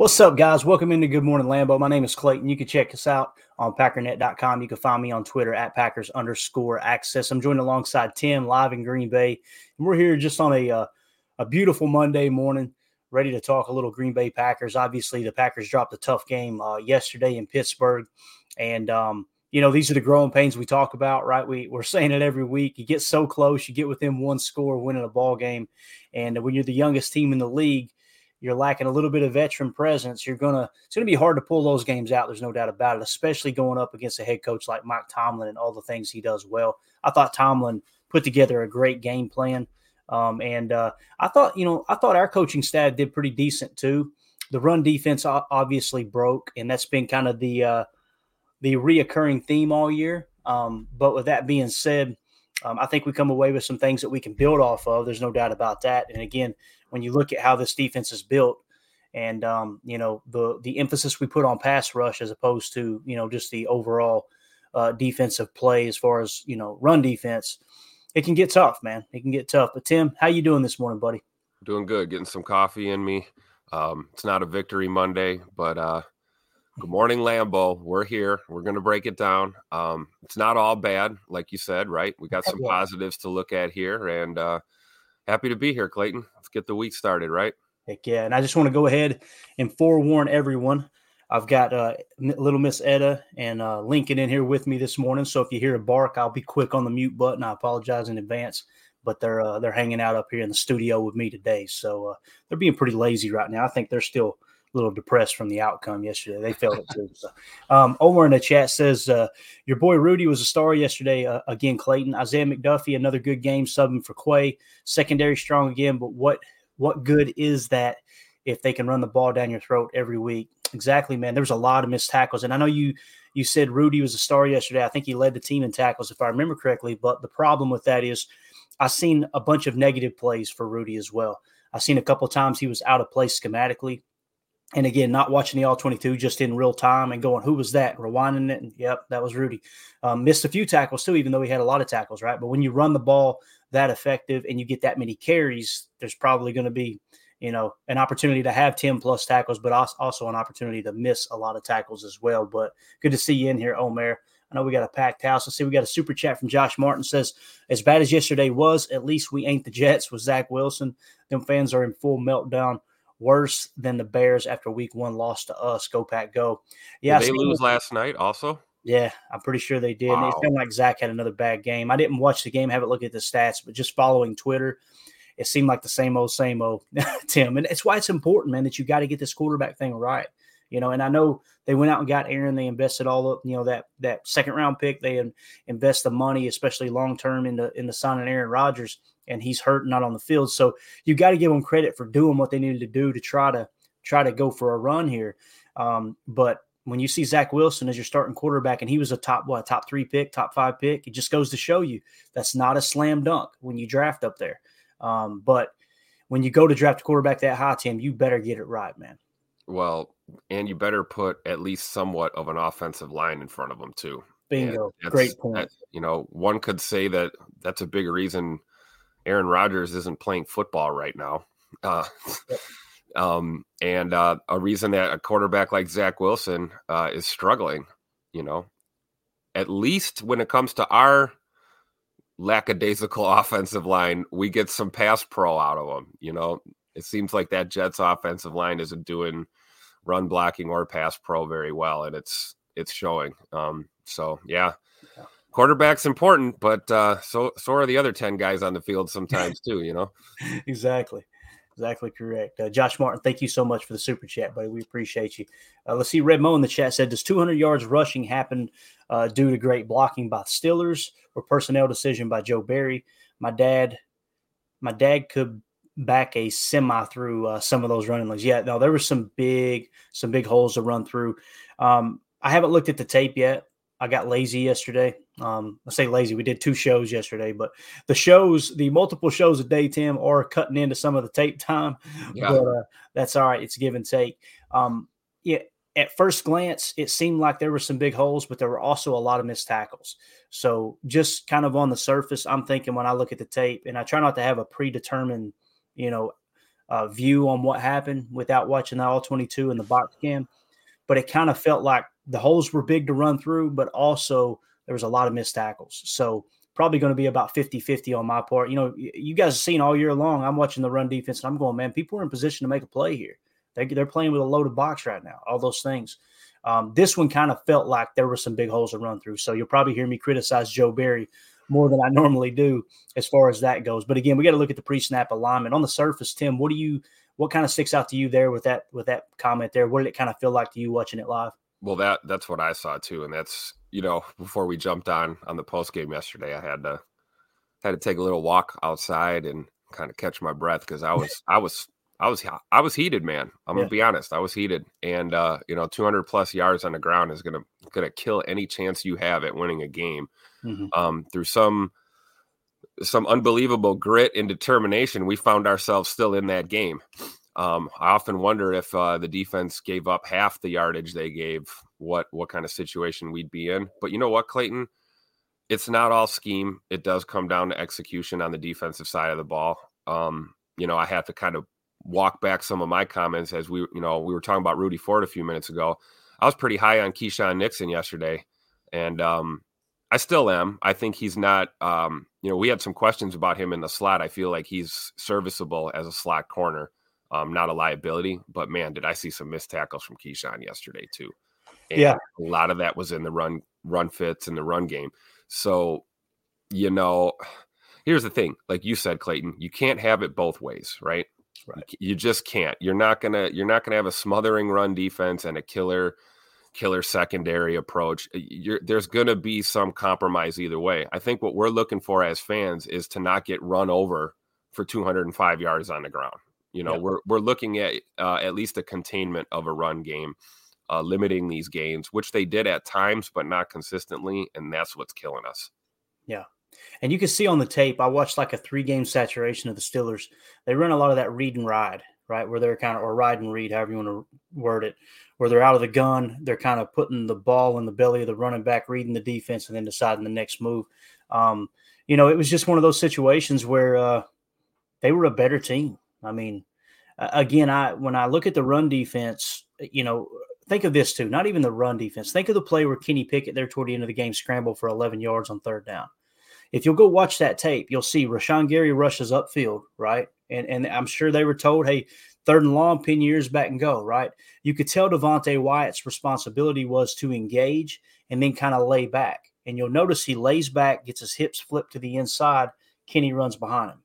What's up, guys? Welcome into Good Morning Lambeau. My name is Clayton. You can check us out on packernet.com. You can find me on Twitter at Packers underscore access. I'm joined alongside Tim live in Green Bay. And we're here just on a, uh, a beautiful Monday morning, ready to talk a little Green Bay Packers. Obviously, the Packers dropped a tough game uh, yesterday in Pittsburgh. And, um, you know, these are the growing pains we talk about, right? We, we're saying it every week. You get so close, you get within one score, winning a ball game. And when you're the youngest team in the league, you're lacking a little bit of veteran presence, you're gonna it's gonna be hard to pull those games out. There's no doubt about it, especially going up against a head coach like Mike Tomlin and all the things he does well. I thought Tomlin put together a great game plan, um, and uh, I thought you know I thought our coaching staff did pretty decent too. The run defense obviously broke, and that's been kind of the uh, the reoccurring theme all year. Um, but with that being said, um, I think we come away with some things that we can build off of. There's no doubt about that. And again, when you look at how this defense is built and um, you know the the emphasis we put on pass rush as opposed to you know just the overall uh, defensive play as far as you know run defense it can get tough man. It can get tough. But tim how you doing this morning buddy? Doing good. Getting some coffee in me. Um, it's not a victory monday but uh, good morning Lambeau we're here. We're going to break it down. Um, it's not all bad like you said right? We got some positives to look at here and uh, happy to be here, Clayton. Get the week started, right? Heck yeah. And I just want to go ahead and forewarn everyone. I've got uh, little Miss Etta and uh, Lincoln in here with me this morning. So if you hear a bark, I'll be quick on the mute button. I apologize in advance, but they're uh, they're hanging out up here in the studio with me today. So uh, they're being pretty lazy right now. I think they're still little depressed from the outcome yesterday. They felt it too. So, um, Omar in the chat says, uh, Your boy Rudy was a star yesterday. Uh, again, Clayton. Isaiah McDuffie, another good game, subbing for Quay. Secondary strong again, but what what good is that if they can run the ball down your throat every week? Exactly, man. There was a lot of missed tackles. And I know you you said Rudy was a star yesterday. I think he led the team in tackles, if I remember correctly. But the problem with that is I've seen a bunch of negative plays for Rudy as well. I've seen a couple times he was out of place schematically and again, not watching the all 22 just in real time and going, who was that? Rewinding it. And yep, that was Rudy. Um, missed a few tackles too, even though he had a lot of tackles, right? But when you run the ball that effective and you get that many carries, there's probably going to be, you know, an opportunity to have 10 plus tackles, but also an opportunity to miss a lot of tackles as well. But good to see you in here, Omer. I know we got a packed house. Let's see, we got a super chat from Josh Martin says, as bad as yesterday was, at least we ain't the Jets with Zach Wilson. Them fans are in full meltdown worse than the Bears after week one loss to us. Go Pack, go! Yeah, did they lose last night also. Yeah, I'm pretty sure they did. Wow. it seemed like Zach had another bad game. I didn't watch the game, haven't looked at the stats, but just following Twitter, it seemed like the same old, same old Tim. And it's why it's important, man, that you got to get this quarterback thing right. You know, and I know they went out and got Aaron. They invested all of you know that that second round pick. They invest the money, especially long term, into in the signing Aaron Rodgers and he's hurt not on the field. So you got to give them credit for doing what they needed to do to try to try to go for a run here. Um, but when you see Zach Wilson as your starting quarterback and he was a top what top three pick, top five pick, it just goes to show you that's not a slam dunk when you draft up there. Um, but when you go to draft a quarterback that high, Tim, you better get it right, man. Well, and you better put at least somewhat of an offensive line in front of them too. Bingo. Great point. That, you know, one could say that that's a big reason Aaron Rodgers isn't playing football right now. Uh, um, and uh, a reason that a quarterback like Zach Wilson uh, is struggling, you know, at least when it comes to our lackadaisical offensive line, we get some pass pro out of them. You know, it seems like that Jets offensive line isn't doing run blocking or pass pro very well, and it's it's showing. Um, so yeah, quarterback's important, but uh, so so are the other ten guys on the field sometimes too. You know, exactly. Exactly correct. Uh, Josh Martin, thank you so much for the super chat, buddy. We appreciate you. Uh, let's see. Red Mo in the chat said, Does 200 yards rushing happen uh, due to great blocking by the Steelers or personnel decision by Joe Barry? My dad, my dad could back a semi through uh, some of those running lanes. Yeah, no, there were some big, some big holes to run through. Um, I haven't looked at the tape yet. I got lazy yesterday. Um, I say lazy. We did two shows yesterday, but the shows, the multiple shows a day, Tim, are cutting into some of the tape time. Yeah. But uh, that's all right. It's give and take. Um, yeah. At first glance, it seemed like there were some big holes, but there were also a lot of missed tackles. So, just kind of on the surface, I'm thinking when I look at the tape, and I try not to have a predetermined, you know, uh, view on what happened without watching the all 22 and the box cam, but it kind of felt like the holes were big to run through, but also there was a lot of missed tackles. So probably going to be about 50 50 on my part. You know, you guys have seen all year long, I'm watching the run defense and I'm going, man, people are in position to make a play here. They, they're playing with a loaded box right now, all those things. Um, this one kind of felt like there were some big holes to run through. So you'll probably hear me criticize Joe Barry more than I normally do as far as that goes. But again, we got to look at the pre-snap alignment on the surface. Tim, what do you what kind of sticks out to you there with that with that comment there? What did it kind of feel like to you watching it live? Well, that that's what I saw too, and that's you know before we jumped on on the post game yesterday, I had to had to take a little walk outside and kind of catch my breath because I was I was I was I was heated, man. I'm yeah. gonna be honest, I was heated, and uh, you know, 200 plus yards on the ground is gonna gonna kill any chance you have at winning a game. Mm-hmm. Um, through some some unbelievable grit and determination, we found ourselves still in that game. Um, I often wonder if uh, the defense gave up half the yardage they gave, what what kind of situation we'd be in. But you know what, Clayton? It's not all scheme. It does come down to execution on the defensive side of the ball. Um, you know, I have to kind of walk back some of my comments as we, you know, we were talking about Rudy Ford a few minutes ago. I was pretty high on Keisean Nixon yesterday, and um, I still am. I think he's not. Um, you know, we had some questions about him in the slot. I feel like he's serviceable as a slot corner um, not a liability. But man, did I see some missed tackles from Keisean yesterday too? And yeah, a lot of that was in the run run fits and the run game. So, you know, here's the thing: like you said, Clayton, you can't have it both ways, right? Right. You just can't. You're not gonna. You're not gonna have a smothering run defense and a killer killer secondary approach. You're, there's going to be some compromise either way. I think what we're looking for as fans is to not get run over for 205 yards on the ground. You know, we're we're looking at uh, at least a containment of a run game, uh, limiting these gains, which they did at times, but not consistently, and that's what's killing us. Yeah, and you can see on the tape. I watched like a three game saturation of the Steelers. They run a lot of that read and ride, right, where they're kind of or ride and read, however you want to word it, where they're out of the gun, they're kind of putting the ball in the belly of the running back, reading the defense, and then deciding the next move. Um, you know, it was just one of those situations where uh, they were a better team. I mean, again, I when I look at the run defense, you know, think of this too. Not even the run defense. Think of the play where Kenny Pickett there toward the end of the game scrambled for 11 yards on third down. If you'll go watch that tape, you'll see Rashan Gary rushes upfield, right? And and I'm sure they were told, hey, third and long, pin years back and go, right? You could tell Devonte Wyatt's responsibility was to engage and then kind of lay back. And you'll notice he lays back, gets his hips flipped to the inside. Kenny runs behind him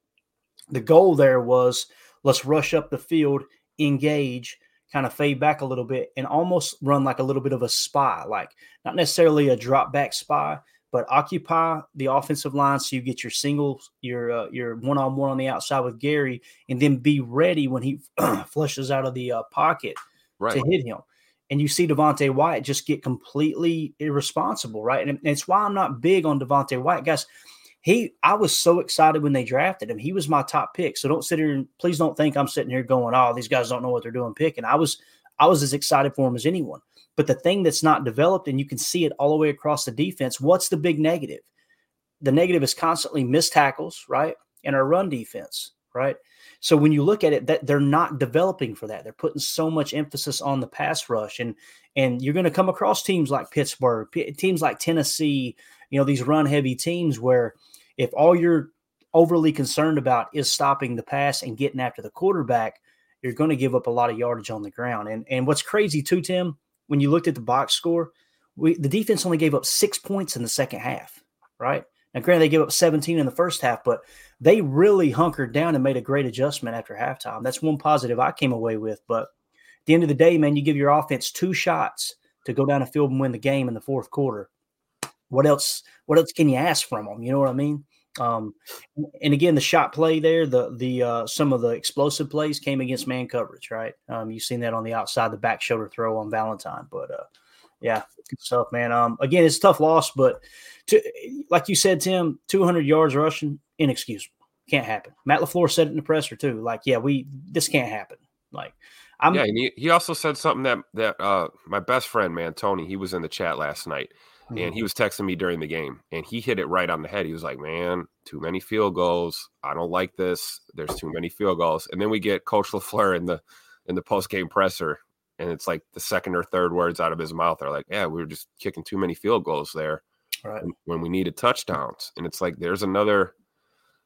the goal there was let's rush up the field, engage, kind of fade back a little bit, and almost run like a little bit of a spy, like not necessarily a drop back spy, but occupy the offensive line so you get your singles, your uh, your one on one on the outside with Gary, and then be ready when he flushes out of the uh, pocket right. to hit him. and you see Devonte Wyatt just get completely irresponsible, right? And, it's why I'm not big on Devonte Wyatt, guys. He, I was so excited when they drafted him. He was my top pick. So don't sit here and please don't think I'm sitting here going, "Oh, these guys don't know what they're doing picking." I was, I was as excited for him as anyone. But the thing that's not developed, and you can see it all the way across the defense. What's the big negative? The negative is constantly missed tackles, right, and our run defense, right. So when you look at it, that they're not developing for that. They're putting so much emphasis on the pass rush, and and you're going to come across teams like Pittsburgh, teams like Tennessee. You know these run heavy teams where if all you're overly concerned about is stopping the pass and getting after the quarterback, you're going to give up a lot of yardage on the ground. And and what's crazy too, Tim, when you looked at the box score, we the defense only gave up six points in the second half, right? Now, granted, they gave up 17 in the first half, but they really hunkered down and made a great adjustment after halftime. That's one positive I came away with. But at the end of the day, man, you give your offense two shots to go down the field and win the game in the fourth quarter. What else? What else can you ask from them? You know what I mean? Um, and again, the shot play there, the the uh, some of the explosive plays came against man coverage, right? Um, you've seen that on the outside, the back shoulder throw on Valentine, but uh, yeah, good stuff, man. Um, again, it's a tough loss, but to, like you said, Tim, 200 yards rushing, inexcusable. Can't happen. Matt LaFleur said it in the presser too. Like, yeah, we this can't happen. Like, I'm yeah. And he, he also said something that that uh my best friend, man, Tony, he was in the chat last night, mm-hmm. and he was texting me during the game, and he hit it right on the head. He was like, "Man, too many field goals. I don't like this. There's too many field goals." And then we get Coach LaFleur in the in the post game presser, and it's like the second or third words out of his mouth are like, "Yeah, we were just kicking too many field goals there." Right. When we needed touchdowns, and it's like there's another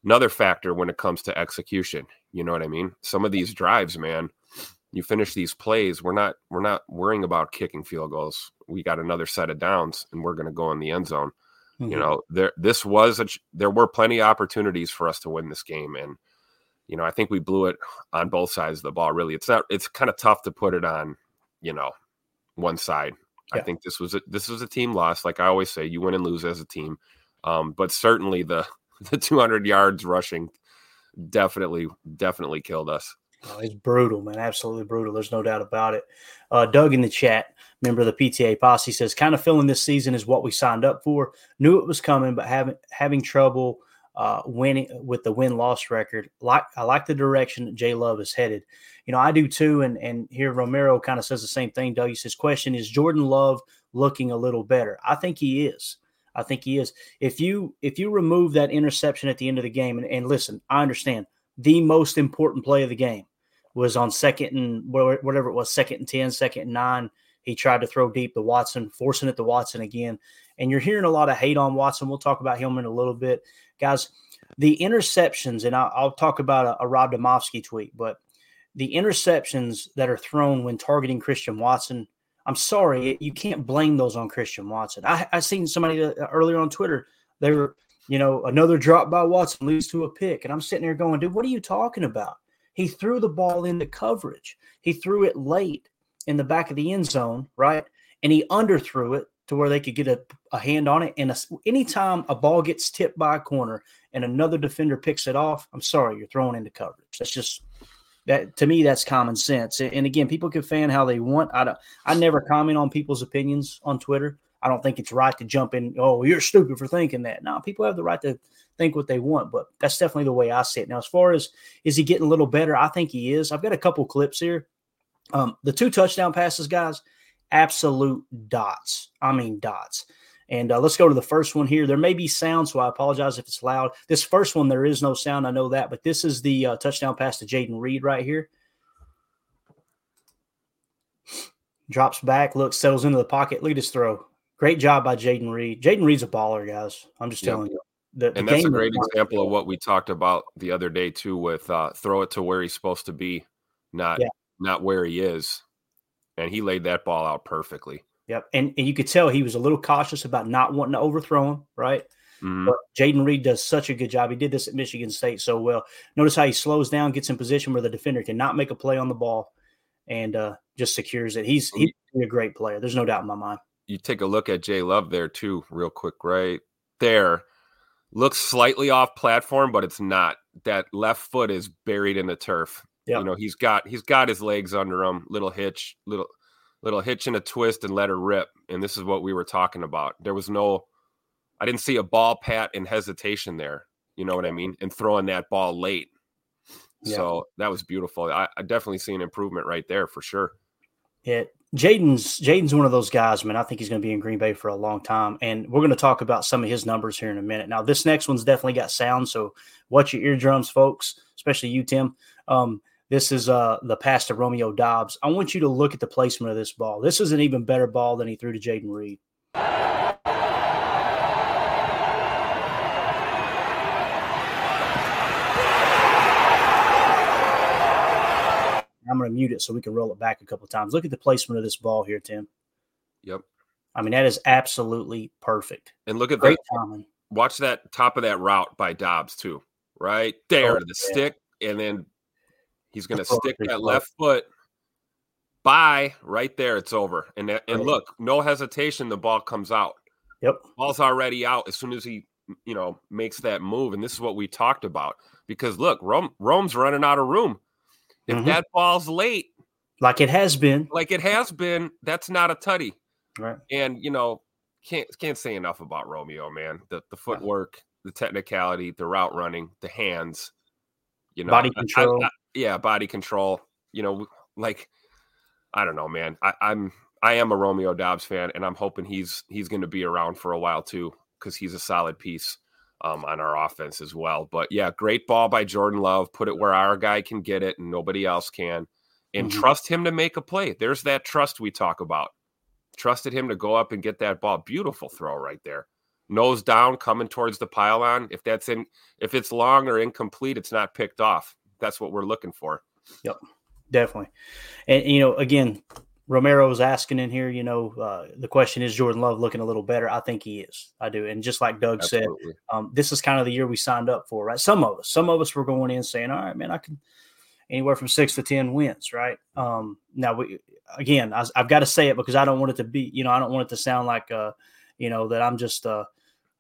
another factor when it comes to execution. You know what I mean? Some of these drives, man, you finish these plays, we're not we're not worrying about kicking field goals. We got another set of downs, and we're going to go in the end zone. Mm-hmm. You know, there this was a there were plenty of opportunities for us to win this game, and you know I think we blew it on both sides of the ball. Really, it's not it's kind of tough to put it on you know one side. Yeah. I think this was a, this was a team loss. Like I always say, you win and lose as a team. Um, but certainly the the 200 yards rushing definitely definitely killed us. Oh, it's brutal, man. Absolutely brutal. There's no doubt about it. Uh, Doug in the chat, member of the PTA posse, says, "Kind of feeling this season is what we signed up for. Knew it was coming, but having having trouble uh, winning with the win loss record. Like I like the direction that Jay Love is headed. You know, I do too. And and here Romero kind of says the same thing. Doug says, question is Jordan Love looking a little better? I think he is. I think he is. If you if you remove that interception at the end of the game, and, and listen, I understand the most important play of the game was on second and whatever it was, second and 10, second and nine. He tried to throw deep to Watson, forcing it to Watson again. And you're hearing a lot of hate on Watson. We'll talk about him in a little bit. Guys, the interceptions, and I'll, I'll talk about a, a Rob Demovsky tweet, but the interceptions that are thrown when targeting Christian Watson – I'm sorry, you can't blame those on Christian Watson. I, I seen somebody uh, earlier on Twitter. They were, you know, another drop by Watson leads to a pick, and I'm sitting there going, dude, what are you talking about? He threw the ball into coverage. He threw it late in the back of the end zone, right? And he underthrew it to where they could get a, a hand on it. And a, anytime a ball gets tipped by a corner and another defender picks it off, I'm sorry, you're throwing into coverage. That's just that to me, that's common sense. And again, people can fan how they want. I don't. I never comment on people's opinions on Twitter. I don't think it's right to jump in. Oh, you're stupid for thinking that. No, people have the right to think what they want, but that's definitely the way I see it. Now, as far as is he getting a little better, I think he is. I've got a couple clips here. Um, the two touchdown passes, guys, absolute dots. I mean dots. And uh, let's go to the first one here. There may be sound, so I apologize if it's loud. This first one, there is no sound. I know that, but this is the uh, touchdown pass to Jayden Reed right here. Drops back, looks, settles into the pocket. Look at his throw. Great job by Jayden Reed. Jayden Reed's a baller, guys. I'm just telling you. The, the and that's a great example of what we talked about the other day too. With uh, throw it to where he's supposed to be, not yeah. not where he is, and he laid that ball out perfectly. Yep. And, and you could tell he was a little cautious about not wanting to overthrow him, right? Mm-hmm. But Jayden Reed does such a good job. He did this at Michigan State so well. Notice how he slows down, gets in position where the defender cannot make a play on the ball, and uh, just secures it. He's he's a great player. There's no doubt in my mind. You take a look at Jay Love there too, real quick, right there. Looks slightly off platform, but it's not. That left foot is buried in the turf. Yep. You know, he's got he's got his legs under him, little hitch, little little hitch and a twist and let her rip. And this is what we were talking about. There was no, I didn't see a ball pat and hesitation there. You know what I mean? And throwing that ball late. Yeah. So that was beautiful. I, I definitely see an improvement right there for sure. Yeah, Jayden's Jayden's one of those guys, man. I think he's going to be in Green Bay for a long time, and we're going to talk about some of his numbers here in a minute. Now, this next one's definitely got sound, so watch your eardrums, folks, especially you, Tim. Um, this is uh, the pass to Romeo Doubs. I want you to look at the placement of this ball. This is an even better ball than he threw to Jayden Reed. I'm going to mute it so we can roll it back a couple of times. Look at the placement of this ball here, Tim. Yep. I mean, that is absolutely perfect. And look at Great that. timing. Watch that top of that route by Doubs too. Right there, Oh, the yeah. stick, and then he's going to stick that play. left foot. By right there, it's over. And that, and look, no hesitation. The ball comes out. Yep. ball's already out as soon as he you know makes that move and this is what we talked about because look Rome Rome's running out of room if Mhm. that ball's late Like it has been. like it has been that's not a tutty Right. and you know can't can't say enough about Romeo man the the footwork the technicality the route running the hands you know Body I- I- control. I- yeah body control you know like I don't know man I, I'm I am a Romeo Doubs fan, and I'm hoping he's he's going to be around for a while too, because he's a solid piece um, on our offense as well. But yeah, great ball by Jordan Love. Put it where our guy can get it and nobody else can, and Mhm. trust him to make a play. There's that trust we talk about. Trusted him to go up and get that ball. Beautiful throw right there. Nose down, coming towards the pylon. If that's in, if it's long or incomplete, it's not picked off. That's what we're looking for. Yep, definitely. And, you know, again, Romero was asking in here, you know, uh, the question is Jordan Love looking a little better? I think he is. I do. And just like Doug said, um, this is kind of the year we signed up for, right? Some of us, some of us were going in saying, all right, man, I can anywhere from six to 10 wins, right? Um, now, we, again, I, I've got to say it because I don't want it to be, you know, I don't want it to sound like, uh, you know, that I'm just uh,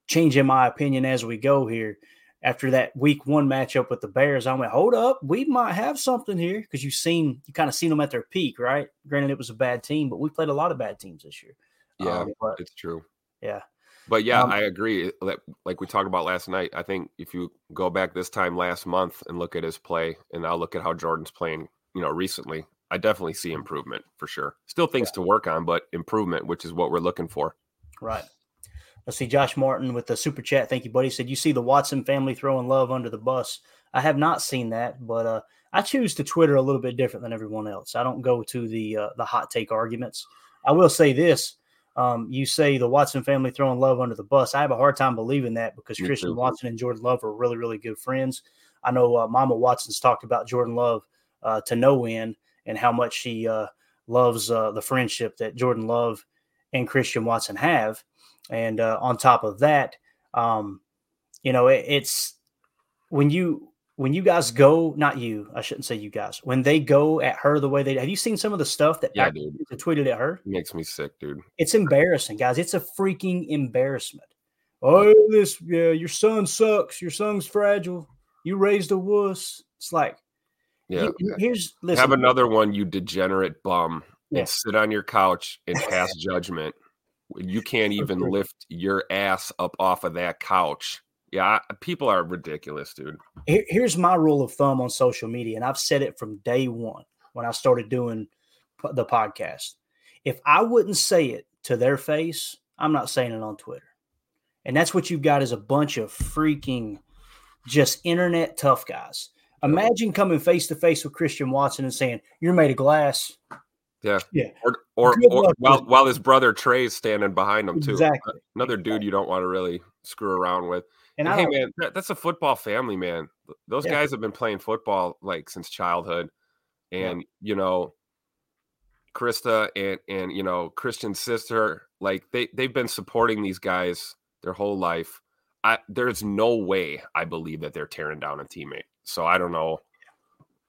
changing my opinion as we go here. After that week one matchup with the Bears, I went, hold up, we might have something here because you've seen, you kind of seen them at their peak, right? Granted, it was a bad team, but we played a lot of bad teams this year. Yeah, Um, but it's true. yeah, But yeah, Um, I agree. Like, like we talked about last night, I think if you go back this time last month and look at his play, and now look at how Jordan's playing, you know, recently, I definitely see improvement for sure. Still things to work on, but improvement, which is what we're looking for. Right. Let's see. Josh Martin with the super chat. Thank you, buddy. Said you see the Watson family throwing love under the bus. I have not seen that, but uh, I choose to Twitter a little bit different than everyone else. I don't go to the uh, the hot take arguments. I will say this: um, you say the Watson family throwing love under the bus. I have a hard time believing that because Me Christian too. Watson and Jordan Love are really, really good friends. I know uh, Mama Watson's talked about Jordan Love uh, to no end and how much she uh, loves uh, the friendship that Jordan Love and Christian Watson have. And uh, on top of that, um, you know, it, it's when you when you guys go, not you, I shouldn't say you guys, when they go at her the way they have you seen some of the stuff that Yeah, dude. tweeted at her? It makes me sick, dude. It's embarrassing, guys. It's a freaking embarrassment. Oh, this yeah, your son sucks. Your son's fragile. You raised a wuss. It's like Yeah. he- here's listen. Have another one, you degenerate bum, Yeah. and sit on your couch and pass judgment. You can't even lift your ass up off of that couch. Yeah, I- people are ridiculous, dude. Here- here's my rule of thumb on social media, and I've said it from day one when I started doing the podcast. If I wouldn't say it to their face, I'm not saying it on Twitter. And that's what you've got is a bunch of freaking just internet tough guys. Imagine coming face to face with Christian Watson and saying, You're made of glass. Yeah. Yeah. Or or, or while while his brother Trey's standing behind him too. Exactly. Another dude you don't want to really screw around with. And And I hey man, that, that's a football family, man. Those Yeah. guys have been playing football like since childhood. Yeah. And you know, Krista and and you know, Christian's sister, like they they've been supporting these guys their whole life. I there's no way I believe that they're tearing down a teammate. So I don't know.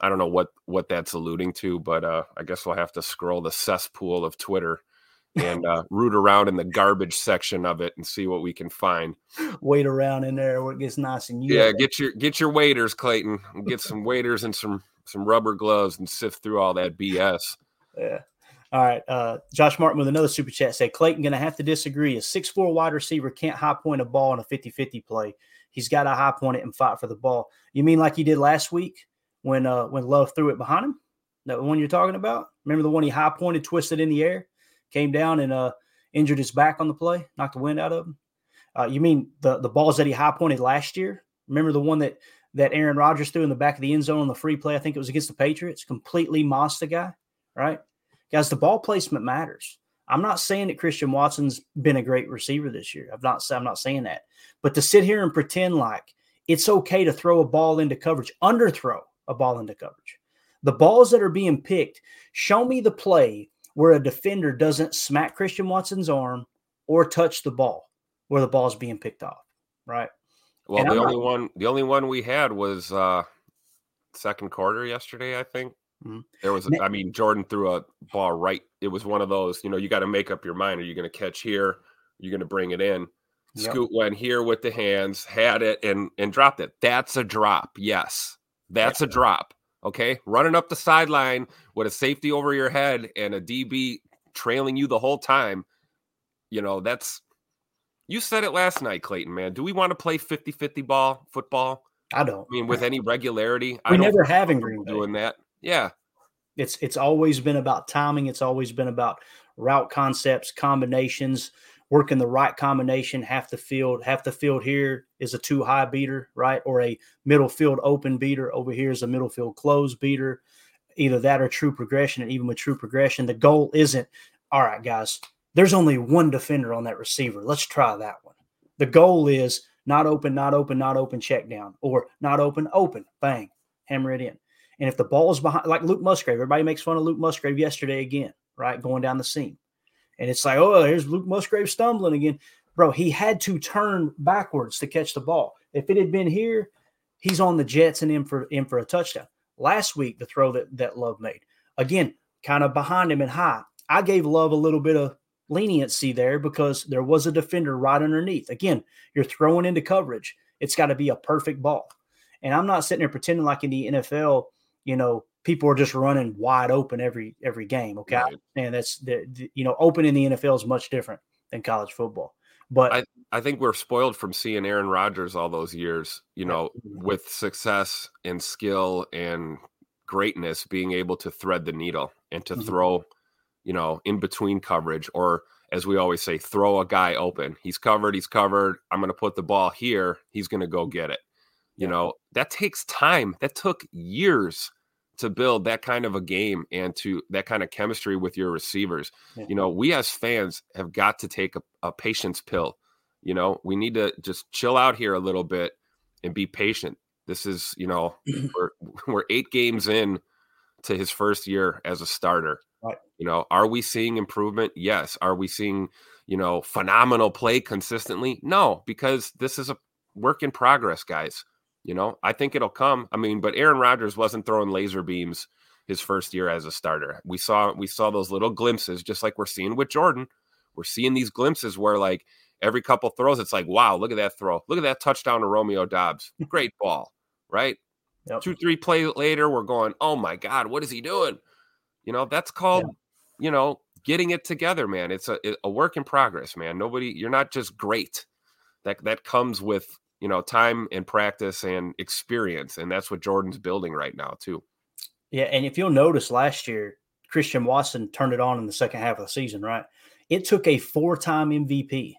I don't know what what that's alluding to, but uh I guess we'll have to scroll the cesspool of Twitter and uh, root around in the garbage section of it and see what we can find. wait around in there where it gets nice and you Yeah, get your get your waders, Clayton. Get some waders and some some rubber gloves and sift through all that BS. Yeah. All right. Uh, Josh Martin with another super chat say Clayton going to have to disagree. A six-four wide receiver can't high point a ball in a 50 50 play. He's got to high point it and fight for the ball. You mean like he did last week when uh, when Love threw it behind him? That one you're talking about? Remember the one he high pointed, twisted in the air, came down and uh, injured his back on the play, knocked the wind out of him? Uh, you mean the the balls that he high pointed last year? Remember the one that that Aaron Rodgers threw in the back of the end zone on the free play? I think it was against the Patriots. Completely mossed the guy, right? Guys, the ball placement matters. I'm not saying that Christian Watson's been a great receiver this year. I've not I'm not saying that. But to sit here and pretend like it's okay to throw a ball into coverage, underthrow a ball into coverage. The balls that are being picked, show me the play where a defender doesn't smack Christian Watson's arm or touch the ball where the ball's being picked off, right? Well, and the I'm only not, one the only one we had was uh second quarter yesterday, I think. Mm-hmm. There was, I mean, Jordan threw a ball right. It was one of those, you know, you got to make up your mind. Are you going to catch here? You're going to bring it in. Yep. Scoot went here with the hands, had it, and and dropped it. That's a drop. Yes, that's a drop. Okay, running up the sideline with a safety over your head and a DB trailing you the whole time. You know, that's you said it last night, Clayton, man. Do we want to play 50-50 ball football? I don't. I mean, with any regularity. We never have in Green Bay. Doing that. Yeah. It's it's always been about timing. It's always been about route concepts, combinations, working the right combination. Half the field, half the field here is a two high beater, right? Or a middle field open beater. Over here is a middle field closed beater. Either that or true progression. And even with true progression, the goal isn't, all right, guys, there's only one defender on that receiver. Let's try that one. The goal is not open, not open, not open, check down, or not open, open, bang, hammer it in. And if the ball is behind, like Luke Musgrave, everybody makes fun of Luke Musgrave yesterday again, right? Going down the seam. And it's like, oh, here's Luke Musgrave stumbling again. Bro, he had to turn backwards to catch the ball. If it had been here, he's on the Jets and in for in for a touchdown. Last week, the throw that, that Love made, again, kind of behind him and high. I gave Love a little bit of leniency there because there was a defender right underneath. Again, you're throwing into coverage. It's got to be a perfect ball. And I'm not sitting there pretending like in the NFL – you know, people are just running wide open every every game. Okay, right. and that's the, the, you know, open in the NFL is much different than college football. But I, I think we're spoiled from seeing Aaron Rodgers all those years, you know, with success and skill and greatness, being able to thread the needle and to mm-hmm. throw, you know, in between coverage or as we always say, throw a guy open. He's covered, he's covered. I'm going to put the ball here. He's going to go get it. You know, that takes time. That took years to build that kind of a game and to that kind of chemistry with your receivers. Yeah. You know, we as fans have got to take a, a patience pill. You know, we need to just chill out here a little bit and be patient. This is, you know, we're we're eight games in to his first year as a starter. Right. You know, are we seeing improvement? Yes. Are we seeing, you know, phenomenal play consistently? No, because this is a work in progress, guys. You know, I think it'll come. I mean, but Aaron Rodgers wasn't throwing laser beams his first year as a starter. We saw we saw those little glimpses, just like we're seeing with Jordan. We're seeing these glimpses where like every couple throws, it's like, wow, look at that throw. Look at that touchdown to Romeo Doubs. Great ball, right? Yep. Two, three plays later, we're going, oh my God, what is he doing? You know, that's called, yeah. you know, getting it together, man. It's a, a work in progress, man. Nobody, you're not just great. That that comes with you know, time and practice and experience. And that's what Jordan's building right now, too. Yeah. And if you'll notice last year, Christian Watson turned it on in the second half of the season, right? It took a four time MVP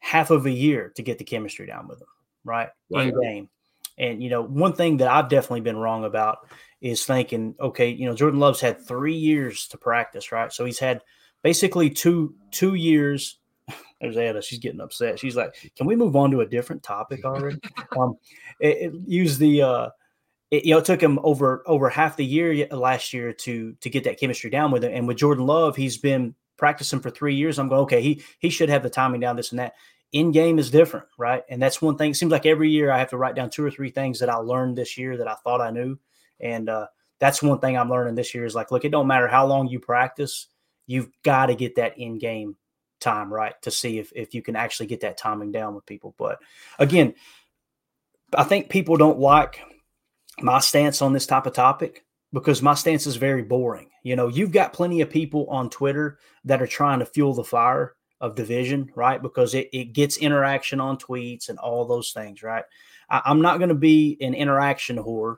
half of a year to get the chemistry down with him, right? right. In game. And, you know, one thing that I've definitely been wrong about is thinking, okay, you know, Jordan Love's had three years to practice, right? So he's had basically two two years there's Anna. She's getting upset. She's like, "Can we move on to a different topic already?" um, it, it use the uh, it, you know, it took him over over half the year last year to to get that chemistry down with him. And with Jordan Love, he's been practicing for three years. I'm going, okay, he he should have the timing down, this and that. In game is different, right? And that's one thing. It seems like every year I have to write down two or three things that I learned this year that I thought I knew, and uh, that's one thing I'm learning this year is like, look, it don't matter how long you practice, you've got to get that in game time right to see if, if you can actually get that timing down with people. But again, I think people don't like my stance on this type of topic because my stance is very boring. You know, you've got plenty of people on Twitter that are trying to fuel the fire of division, right? Because it, it gets interaction on tweets and all those things, right? I, I'm not going to be an interaction whore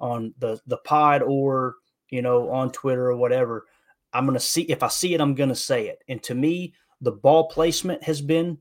on the the pod or you know on Twitter or whatever. I'm going to see if I see it, I'm going to say it. And to me, the ball placement has been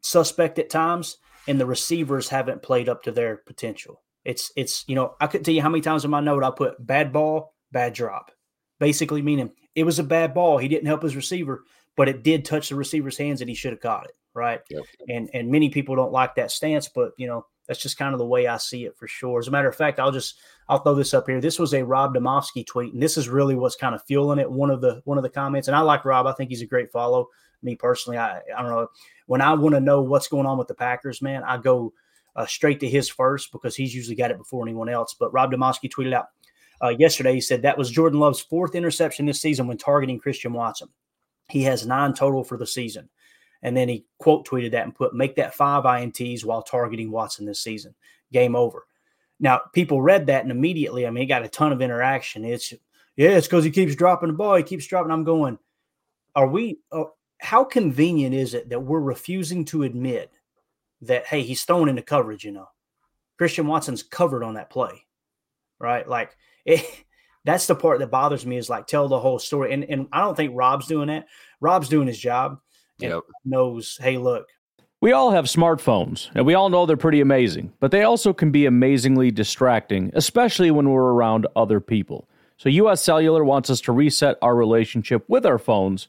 suspect at times, and the receivers haven't played up to their potential. It's it's you know I could tell you how many times in my note I put bad ball, bad drop, basically meaning it was a bad ball. He didn't help his receiver, but it did touch the receiver's hands and he should have caught it, right? Yep. And and many people don't like that stance, but you know that's just kind of the way I see it for sure. As a matter of fact, I'll just I'll throw this up here. This was a Rob Demovsky tweet, and this is really what's kind of fueling it. One of the one of the comments, and I like Rob. I think he's a great follow. Me personally, I I don't know when I want to know what's going on with the Packers, man. I go uh, straight to his first because he's usually got it before anyone else. But Rob Demovsky tweeted out uh, yesterday. He said that was Jordan Love's fourth interception this season when targeting Christian Watson. He has nine total for the season. And then he quote tweeted that and put, make that five INTs while targeting Watson this season. Game over. Now, people read that and immediately, I mean, he got a ton of interaction. It's, yeah, it's because he keeps dropping the ball. He keeps dropping. I'm going, are we, uh, how convenient is it that we're refusing to admit that hey, he's thrown into coverage. You know, Christian Watson's covered on that play, right? Like it, that's the part that bothers me is like tell the whole story. And and I don't think Rob's doing that. Rob's doing his job. Yep. knows, hey, look. We all have smartphones, and we all know they're pretty amazing, but they also can be amazingly distracting, especially when we're around other people. So, US Cellular wants us to reset our relationship with our phones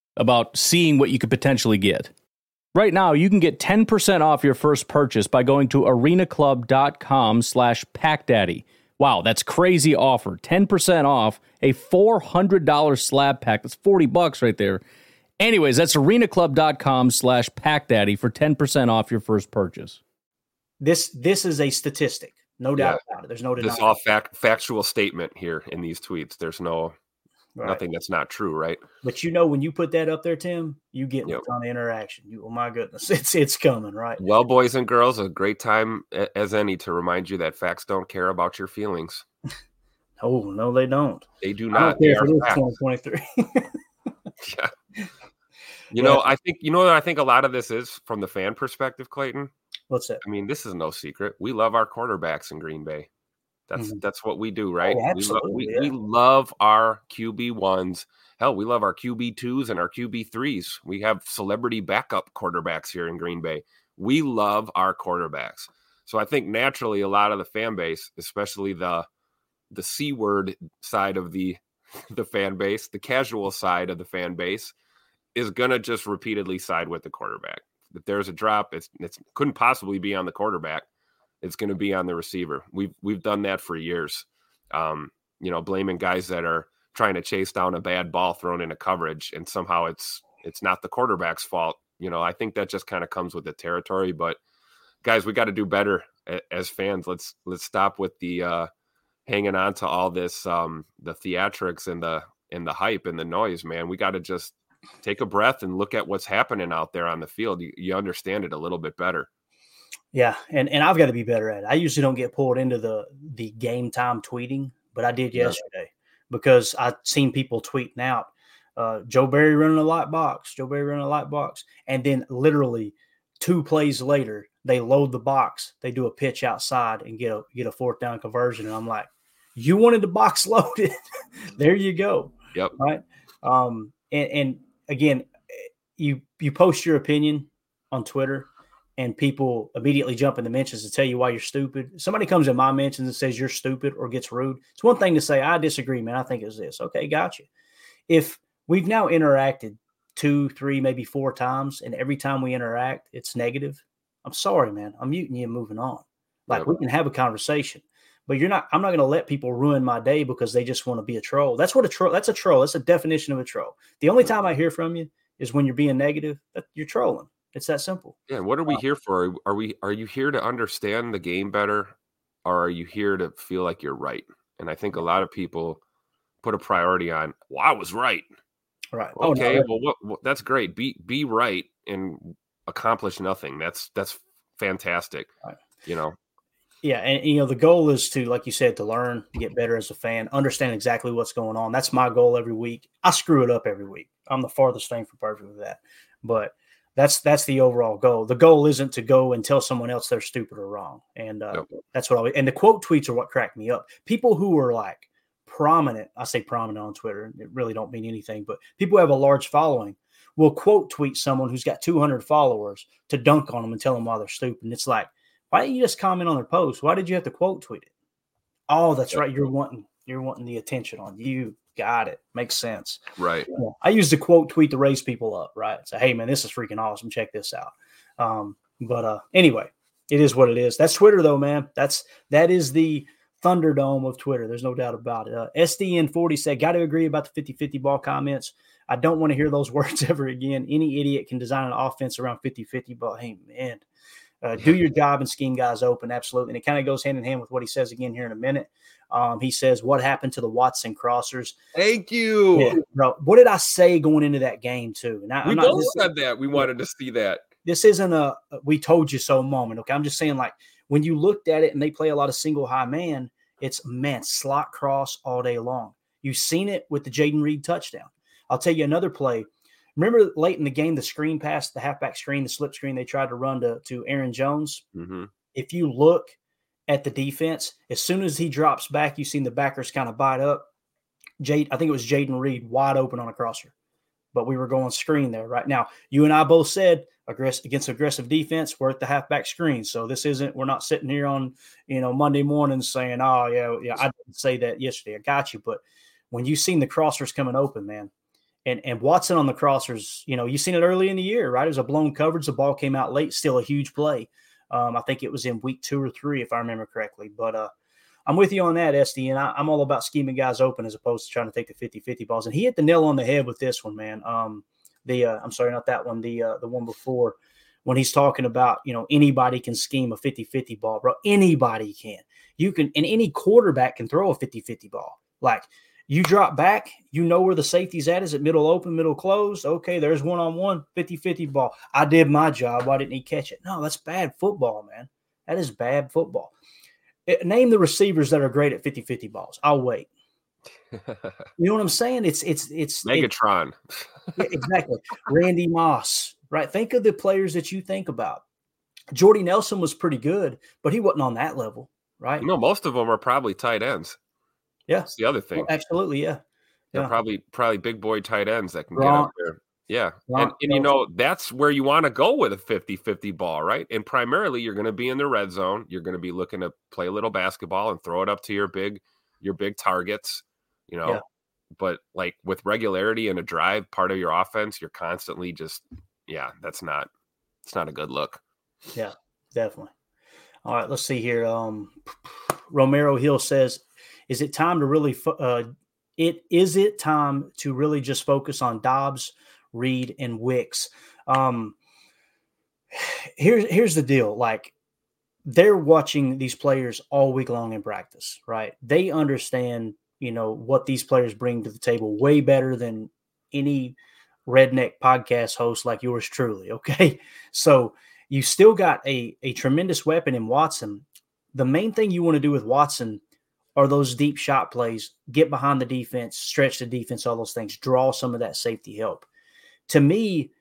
about seeing what you could potentially get. Right now, you can get 10% off your first purchase by going to arenaclub.com slash packdaddy. Wow, that's crazy offer. 10% off a $400 slab pack. That's 40 bucks right there. Anyways, that's arenaclub.com slash packdaddy for 10% off your first purchase. This this is a statistic. No doubt yeah. about it. There's no denying. This all fact, factual statement here in these tweets. There's no Right. Nothing that's not true, right? But you know, when you put that up there, Tim, you get yep. a ton of interaction. You, oh my goodness, it's it's coming, right? Well, boys and girls, a great time as any to remind you that facts don't care about your feelings. oh no, they don't. They do not. They are 2023. yeah. You know, I think you know that I think a lot of this is from the fan perspective, Clayton. What's that? I mean, this is no secret. We love our quarterbacks in Green Bay. That's mm-hmm. that's what we do, right? Oh, we, lo- we, yeah. we love our QB ones. Hell, we love our QB twos and our QB threes. We have celebrity backup quarterbacks here in Green Bay. We love our quarterbacks. So I think naturally a lot of the fan base, especially the the C word side of the the fan base, the casual side of the fan base, is gonna just repeatedly side with the quarterback. If there's a drop, it's it couldn't possibly be on the quarterback it's going to be on the receiver. We've we've done that for years. Um, you know, blaming guys that are trying to chase down a bad ball thrown into coverage, and somehow it's it's not the quarterback's fault. You know, I think that just kind of comes with the territory. But guys, we got to do better as fans. Let's let's stop with the uh, hanging on to all this um, the theatrics and the and the hype and the noise. Man, we got to just take a breath and look at what's happening out there on the field. You, you understand it a little bit better. Yeah, and and I've got to be better at it. I usually don't get pulled into the the game time tweeting, but I did yesterday yeah. because I seen people tweeting out uh, Joe Barry running a light box, Joe Barry running a light box, and then literally two plays later they load the box, they do a pitch outside and get a get a fourth down conversion, and I'm like, you wanted the box loaded, there you go. Yep. Right. Um. And, and again, you you post your opinion on Twitter and people immediately jump in the mentions to tell you why you're stupid. Somebody comes in my mentions and says you're stupid or gets rude. It's one thing to say, I disagree, man. I think it's this. Okay, gotcha. If we've now interacted two, three, maybe four times, and every time we interact, it's negative, I'm sorry, man. I'm muting you and moving on. Like yep. we can have a conversation, but you're not, I'm not going to let people ruin my day because they just want to be a troll. That's what a troll, that's a troll. That's a definition of a troll. The only time I hear from you is when you're being negative, that you're trolling. It's that simple. Yeah. What are we uh, here for? Are we are you here to understand the game better, or are you here to feel like you're right? And I think a lot of people put a priority on. Well, I was right. Right. Okay. Oh, no, well, what, that's great. Be be right and accomplish nothing. That's that's fantastic. Right. You know. Yeah, and you know the goal is to, like you said, to learn, get better as a fan, understand exactly what's going on. That's my goal every week. I screw it up every week. I'm the farthest thing from perfect with that, but that's that's the overall goal. The goal isn't to go and tell someone else they're stupid or wrong, and uh, yep. that's what I. And the quote tweets are what cracked me up. People who are like prominent, I say prominent on Twitter. It really don't mean anything, but people who have a large following will quote tweet someone who's got 200 followers to dunk on them and tell them why they're stupid. And it's like, why didn't you just comment on their post? Why did you have to quote tweet it? Oh, that's right. You're wanting you're wanting the attention on you Got it. Makes sense. Right. Yeah. I use the quote tweet to raise people up, right? Say, hey man, this is freaking awesome. Check this out. Um, but uh anyway, it is what it is. That's Twitter though, man. That's that is the Thunderdome of Twitter. There's no doubt about it. Uh, SDN40 said, got to agree about the 50 50 ball comments. I don't want to hear those words ever again. Any idiot can design an offense around 50 50, but hey, man, uh, do your job and scheme guys open. Absolutely. And it kind of goes hand in hand with what he says again here in a minute. Um, he says, What happened to the Watson crossers? Thank you. Yeah, bro. What did I say going into that game, too? Now, we both said that. We wanted to see that. This isn't a we told you so moment. Okay. I'm just saying, like, when you looked at it and they play a lot of single high man, it's man, slot cross all day long. You've seen it with the Jayden Reed touchdown. I'll tell you another play. Remember late in the game, the screen pass, the halfback screen, the slip screen they tried to run to, to Aaron Jones. Mm-hmm. If you look at the defense. As soon as he drops back, you've seen the backers kind of bite up. Jade, I think it was Jayden Reed wide open on a crosser, but we were going screen there right now. You and I both said aggressive against aggressive defense, we're at the halfback screen. So this isn't we're not sitting here on you know Monday morning saying, oh yeah, yeah, I didn't say that yesterday. I got you, but when you seen the crossers coming open, man, and and Watson on the crossers, you know, you seen it early in the year, right? It was a blown coverage. The ball came out late, still a huge play. Um, I think it was in week two or three, if I remember correctly. But uh, I'm with you on that, SD. And I, am all about scheming guys open as opposed to trying to take the 50 50 balls. And he hit the nail on the head with this one, man. Um, the uh, I'm sorry, not that one, the uh, the one before when he's talking about, you know, anybody can scheme a 50 50 ball, bro. Anybody can. You can, and any quarterback can throw a 50 50 ball. Like, you drop back, you know where the safety's at. Is it middle open, middle closed? Okay, there's one on one, 50 50 ball. I did my job. Why didn't he catch it? No, that's bad football, man. That is bad football. It, eh, name the receivers that are great at 50 50 balls. I'll wait. you know what I'm saying? It's, it's, it's Megatron. yeah, exactly. Randy Moss, right? Think of the players that you think about. Jordy Nelson was pretty good, but he wasn't on that level, right? You No, most of them are probably tight ends. Yeah, that's the other thing. Well, absolutely, yeah. They're yeah. probably probably big boy tight ends that can get up there. Yeah. and, and you know, that's where you want to go with a 50 50 ball, right? And primarily you're going to be in the red zone. You're going to be looking to play a little basketball and throw it up to your big, your big targets, you know. Yeah. But like with regularity and a drive part of your offense, you're constantly just, yeah, that's not, it's not a good look. Yeah, definitely. All right, let's see here. Um, Romero Hill says is it time to really uh, it is it time to really just focus on Doubs, Reed, and Wicks? Um, here's here's the deal. Like they're watching these players all week long in practice, right? They understand, you know, what these players bring to the table way better than any redneck podcast host like yours truly. Okay. So you still got a, a tremendous weapon in Watson. The main thing you want to do with Watson are those deep shot plays, get behind the defense, stretch the defense, all those things, draw some of that safety help. To me,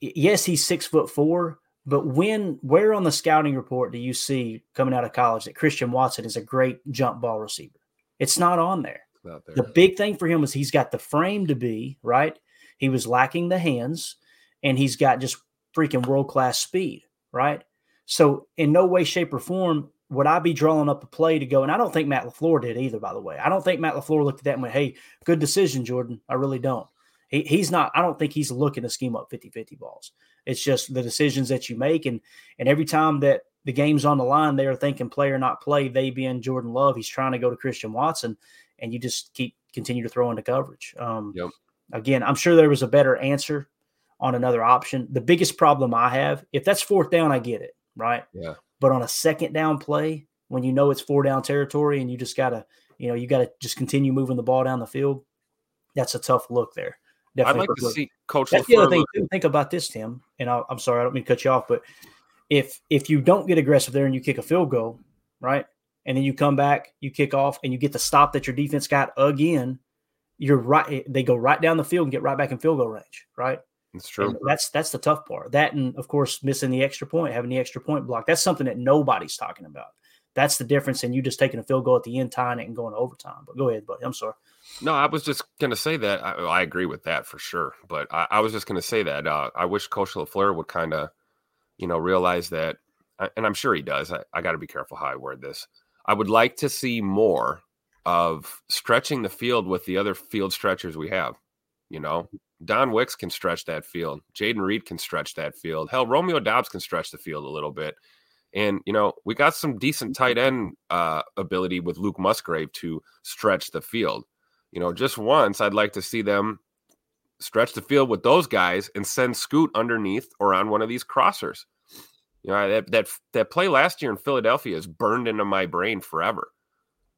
yes, he's six foot four, but when where on the scouting report do you see coming out of college that Christian Watson is a great jump ball receiver? It's not on there. there. The big thing for him is he's got the frame to be right. He was lacking the hands, and he's got just freaking world class speed, right? So in no way, shape, or form would I be drawing up a play to go. And I don't think Matt LaFleur did either, by the way. I don't think Matt LaFleur looked at that and went, "Hey, good decision, Jordan." I really don't. He, he's not. I don't think he's looking to scheme up 50-50 balls. It's just the decisions that you make, and and every time that the game's on the line, they are thinking play or not play. They being Jordan Love, he's trying to go to Christian Watson, and you just keep continue to throw into coverage. Um, yep. Again, I'm sure there was a better answer on another option. The biggest problem I have, if that's fourth down, I get it, right? Yeah. But on a second down play, when you know it's four down territory and you just gotta, you know, you gotta just continue moving the ball down the field, that's a tough look there. Definitely I'd like to look. see Coach. That's the other thing. Too. Think about this, Tim. And i am sorry, I don't mean to cut you off, but if if you don't get aggressive there and you kick a field goal, right, and then you come back, you kick off, and you get the stop that your defense got again, you're right. They go right down the field and get right back in field goal range, right? That's true. And that's that's the tough part. That and of course missing the extra point, having the extra point block. That's something that nobody's talking about. That's the difference in you just taking a field goal at the end, tying it, and going to overtime. But go ahead, buddy. I'm sorry. No, I was just going to say that. I, I, agree with that for sure. But I, I was just going to say that uh, I wish Coach Lafleur would kind of, you know, realize that, uh, and I'm sure he does. I, I got to be careful how I word this. I would like to see more of stretching the field with the other field stretchers we have. You know, Don Wicks can stretch that field. Jayden Reed can stretch that field. Hell, Romeo Doubs can stretch the field a little bit. And, you know, we got some decent tight end uh, ability with Luke Musgrave to stretch the field. You know, just once, I'd like to see them stretch the field with those guys and send Scoot underneath or on one of these crossers. You know, that, that, that play last year in Philadelphia is burned into my brain forever.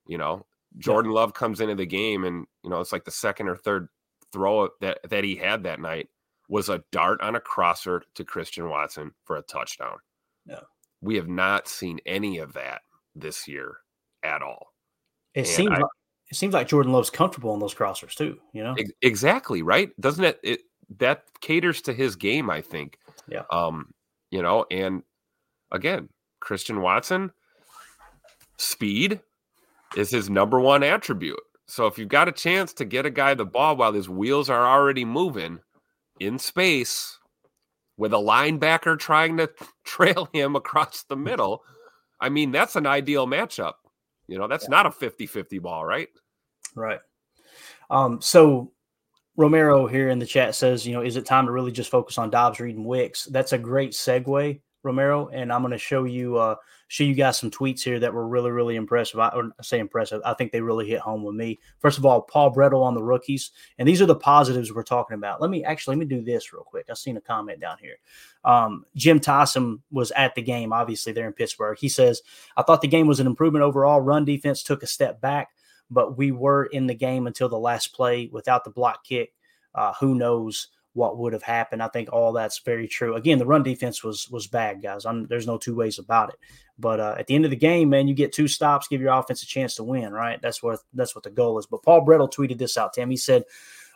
You know, Jordan. Love comes into the game and, you know, it's like the second or third throw that that he had that night was a dart on a crosser to Christian Watson for a touchdown. Yeah. We have not seen any of that this year at all. It and seems I, like, it seems like Jordan Love's comfortable in those crossers too, you know? Ex- exactly, right? Doesn't it, it that caters to his game, I think. Yeah. Um, you know, and again, Christian Watson speed is his number one attribute. So if you've got a chance to get a guy the ball while his wheels are already moving in space with a linebacker trying to trail him across the middle, I mean, that's an ideal matchup. You know, that's yeah. not a 50 50 ball, right? Right. Um, so Romero here in the chat says, you know, is it time to really just focus on Doubs, Reed, and Wicks? That's a great segue, Romero. And I'm going to show you uh, show you guys some tweets here that were really, really impressive. I, or say impressive. I think they really hit home with me. First of all, Paul Bretl on the rookies, and these are the positives we're talking about. Let me actually let me do this real quick. I've seen a comment down here. Um, Jim Tyson was at the game, obviously there in Pittsburgh. He says, "I thought the game was an improvement overall. Run defense took a step back, but we were in the game until the last play without the block kick. Uh, who knows?" What would have happened. I think all that's very true. Again, the run defense was was bad, guys. I'm, there's no two ways about it. But uh, at the end of the game, man, you get two stops, give your offense a chance to win, right? That's what that's what the goal is. But Paul Bretl tweeted this out, Tim. He said,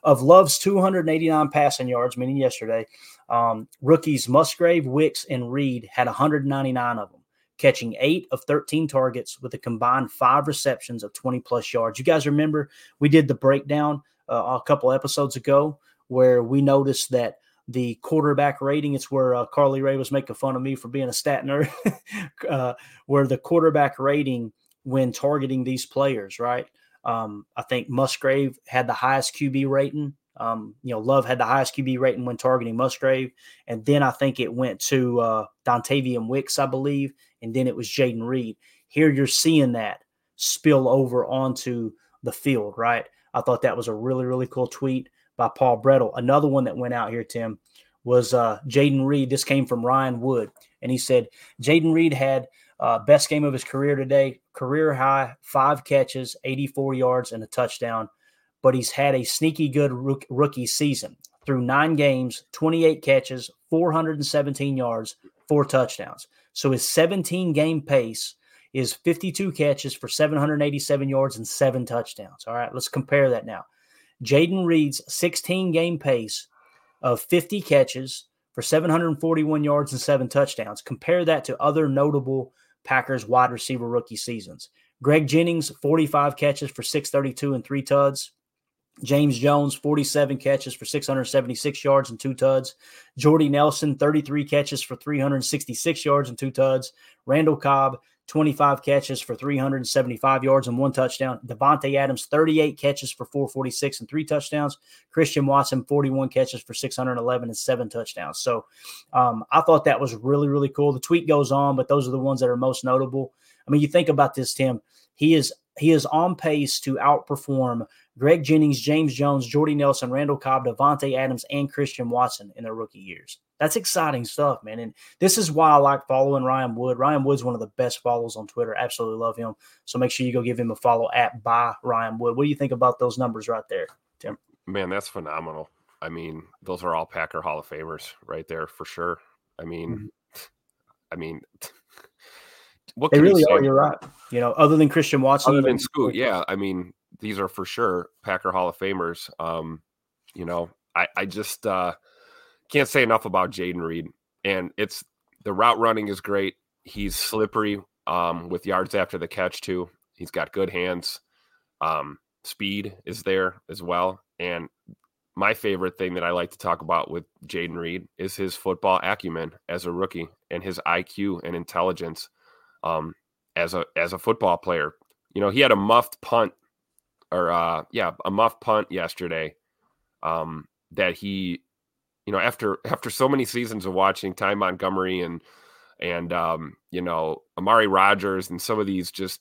"Of Love's 289 passing yards, meaning yesterday, um, rookies Musgrave, Wicks, and Reed had 199 of them." Catching eight of 13 targets with a combined five receptions of 20 plus yards. You guys remember we did the breakdown uh, a couple episodes ago where we noticed that the quarterback rating, it's where uh, Carly Ray was making fun of me for being a stat nerd, uh, where the quarterback rating when targeting these players, right? Um, I think Musgrave had the highest QB rating. Um, you know, Love had the highest QB rating when targeting Musgrave. And then I think it went to uh, Dontayvion Wicks, I believe. And then it was Jayden Reed. Here you're seeing that spill over onto the field, right? I thought that was a really, really cool tweet by Paul Bretl. Another one that went out here, Tim, was uh, Jayden Reed. This came from Ryan Wood, and he said Jayden Reed had uh, best game of his career today, career high, five catches, 84 yards, and a touchdown. But he's had a sneaky good rook- rookie season through nine games, 28 catches, 417 yards, four touchdowns. So his 17 game pace is 52 catches for 787 yards and seven touchdowns. All right, let's compare that now. Jayden Reed's 16 game pace of 50 catches for 741 yards and seven touchdowns. Compare that to other notable Packers wide receiver rookie seasons. Greg Jennings, 45 catches for 632 and three tuds. James Jones, 47 catches for 676 yards and two tuds. Jordy Nelson, 33 catches for 366 yards and two tuds. Randall Cobb, 25 catches for 375 yards and one touchdown. Davante Adams, 38 catches for 446 and three touchdowns. Christian Watson, 41 catches for 611 and seven touchdowns. So um, I thought that was really, really cool. The tweet goes on, but those are the ones that are most notable. I mean, you think about this, Tim. He is he is on pace to outperform Greg Jennings, James Jones, Jordy Nelson, Randall Cobb, Davante Adams, and Christian Watson in their rookie years. That's exciting stuff, man. And this is why I like following Ryan Wood. Ryan Wood's one of the best follows on Twitter. Absolutely love him. So make sure you go give him a follow at by Ryan Wood. What do you think about those numbers right there, Tim? Man, that's phenomenal. I mean, those are all Packer Hall of Famers right there for sure. I mean, mm-hmm. I mean, what they really are. You're right. You know, other than Christian Watson, other than Scoot, yeah. I mean, these are for sure Packer Hall of Famers. Um, you know, I, I just uh, can't say enough about Jayden Reed. And it's the route running is great. He's slippery um, with yards after the catch, too. He's got good hands. Um, speed is there as well. And my favorite thing that I like to talk about with Jayden Reed is his football acumen as a rookie and his IQ and intelligence um, as a as a football player. You know, he had a muffed punt or uh yeah, a muff punt yesterday. Um that he you know, after after so many seasons of watching Ty Montgomery and and um, you know, Amari Rogers and some of these just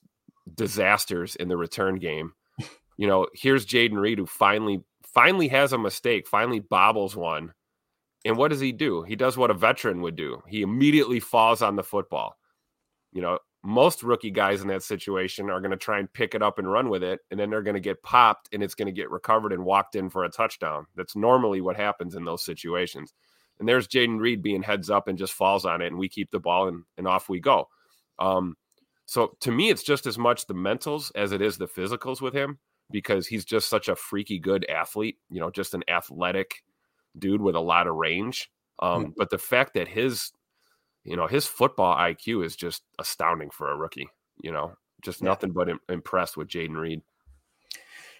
disasters in the return game. You know, here's Jayden Reed who finally finally has a mistake, finally bobbles one. And what does he do? He does what a veteran would do. He immediately falls on the football. You know, most rookie guys in that situation are going to try and pick it up and run with it and then they're going to get popped and it's going to get recovered and walked in for a touchdown. That's normally what happens in those situations. And there's jayden Reed being heads up and just falls on it and we keep the ball and, and off we go. Um, so to me it's just as much the mentals as it is the physicals with him because he's just such a freaky good athlete you know just an athletic dude with a lot of range. Um, mm-hmm. but the fact that his you know, his football IQ is just astounding for a rookie. You know, just yeah. nothing but Im- impressed with Jayden Reed.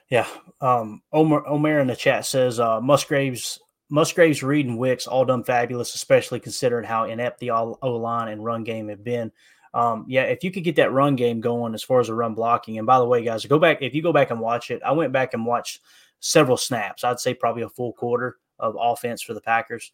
Yeah. Um, Omer, Omer in the chat says uh, Musgraves, Musgraves, Reed, and Wicks all done fabulous, especially considering how inept the O line and run game have been. Um, yeah, if you could get that run game going as far as the run blocking, and by the way, guys, go back if you go back and watch it. I went back and watched several snaps. I'd say probably a full quarter of offense for the Packers.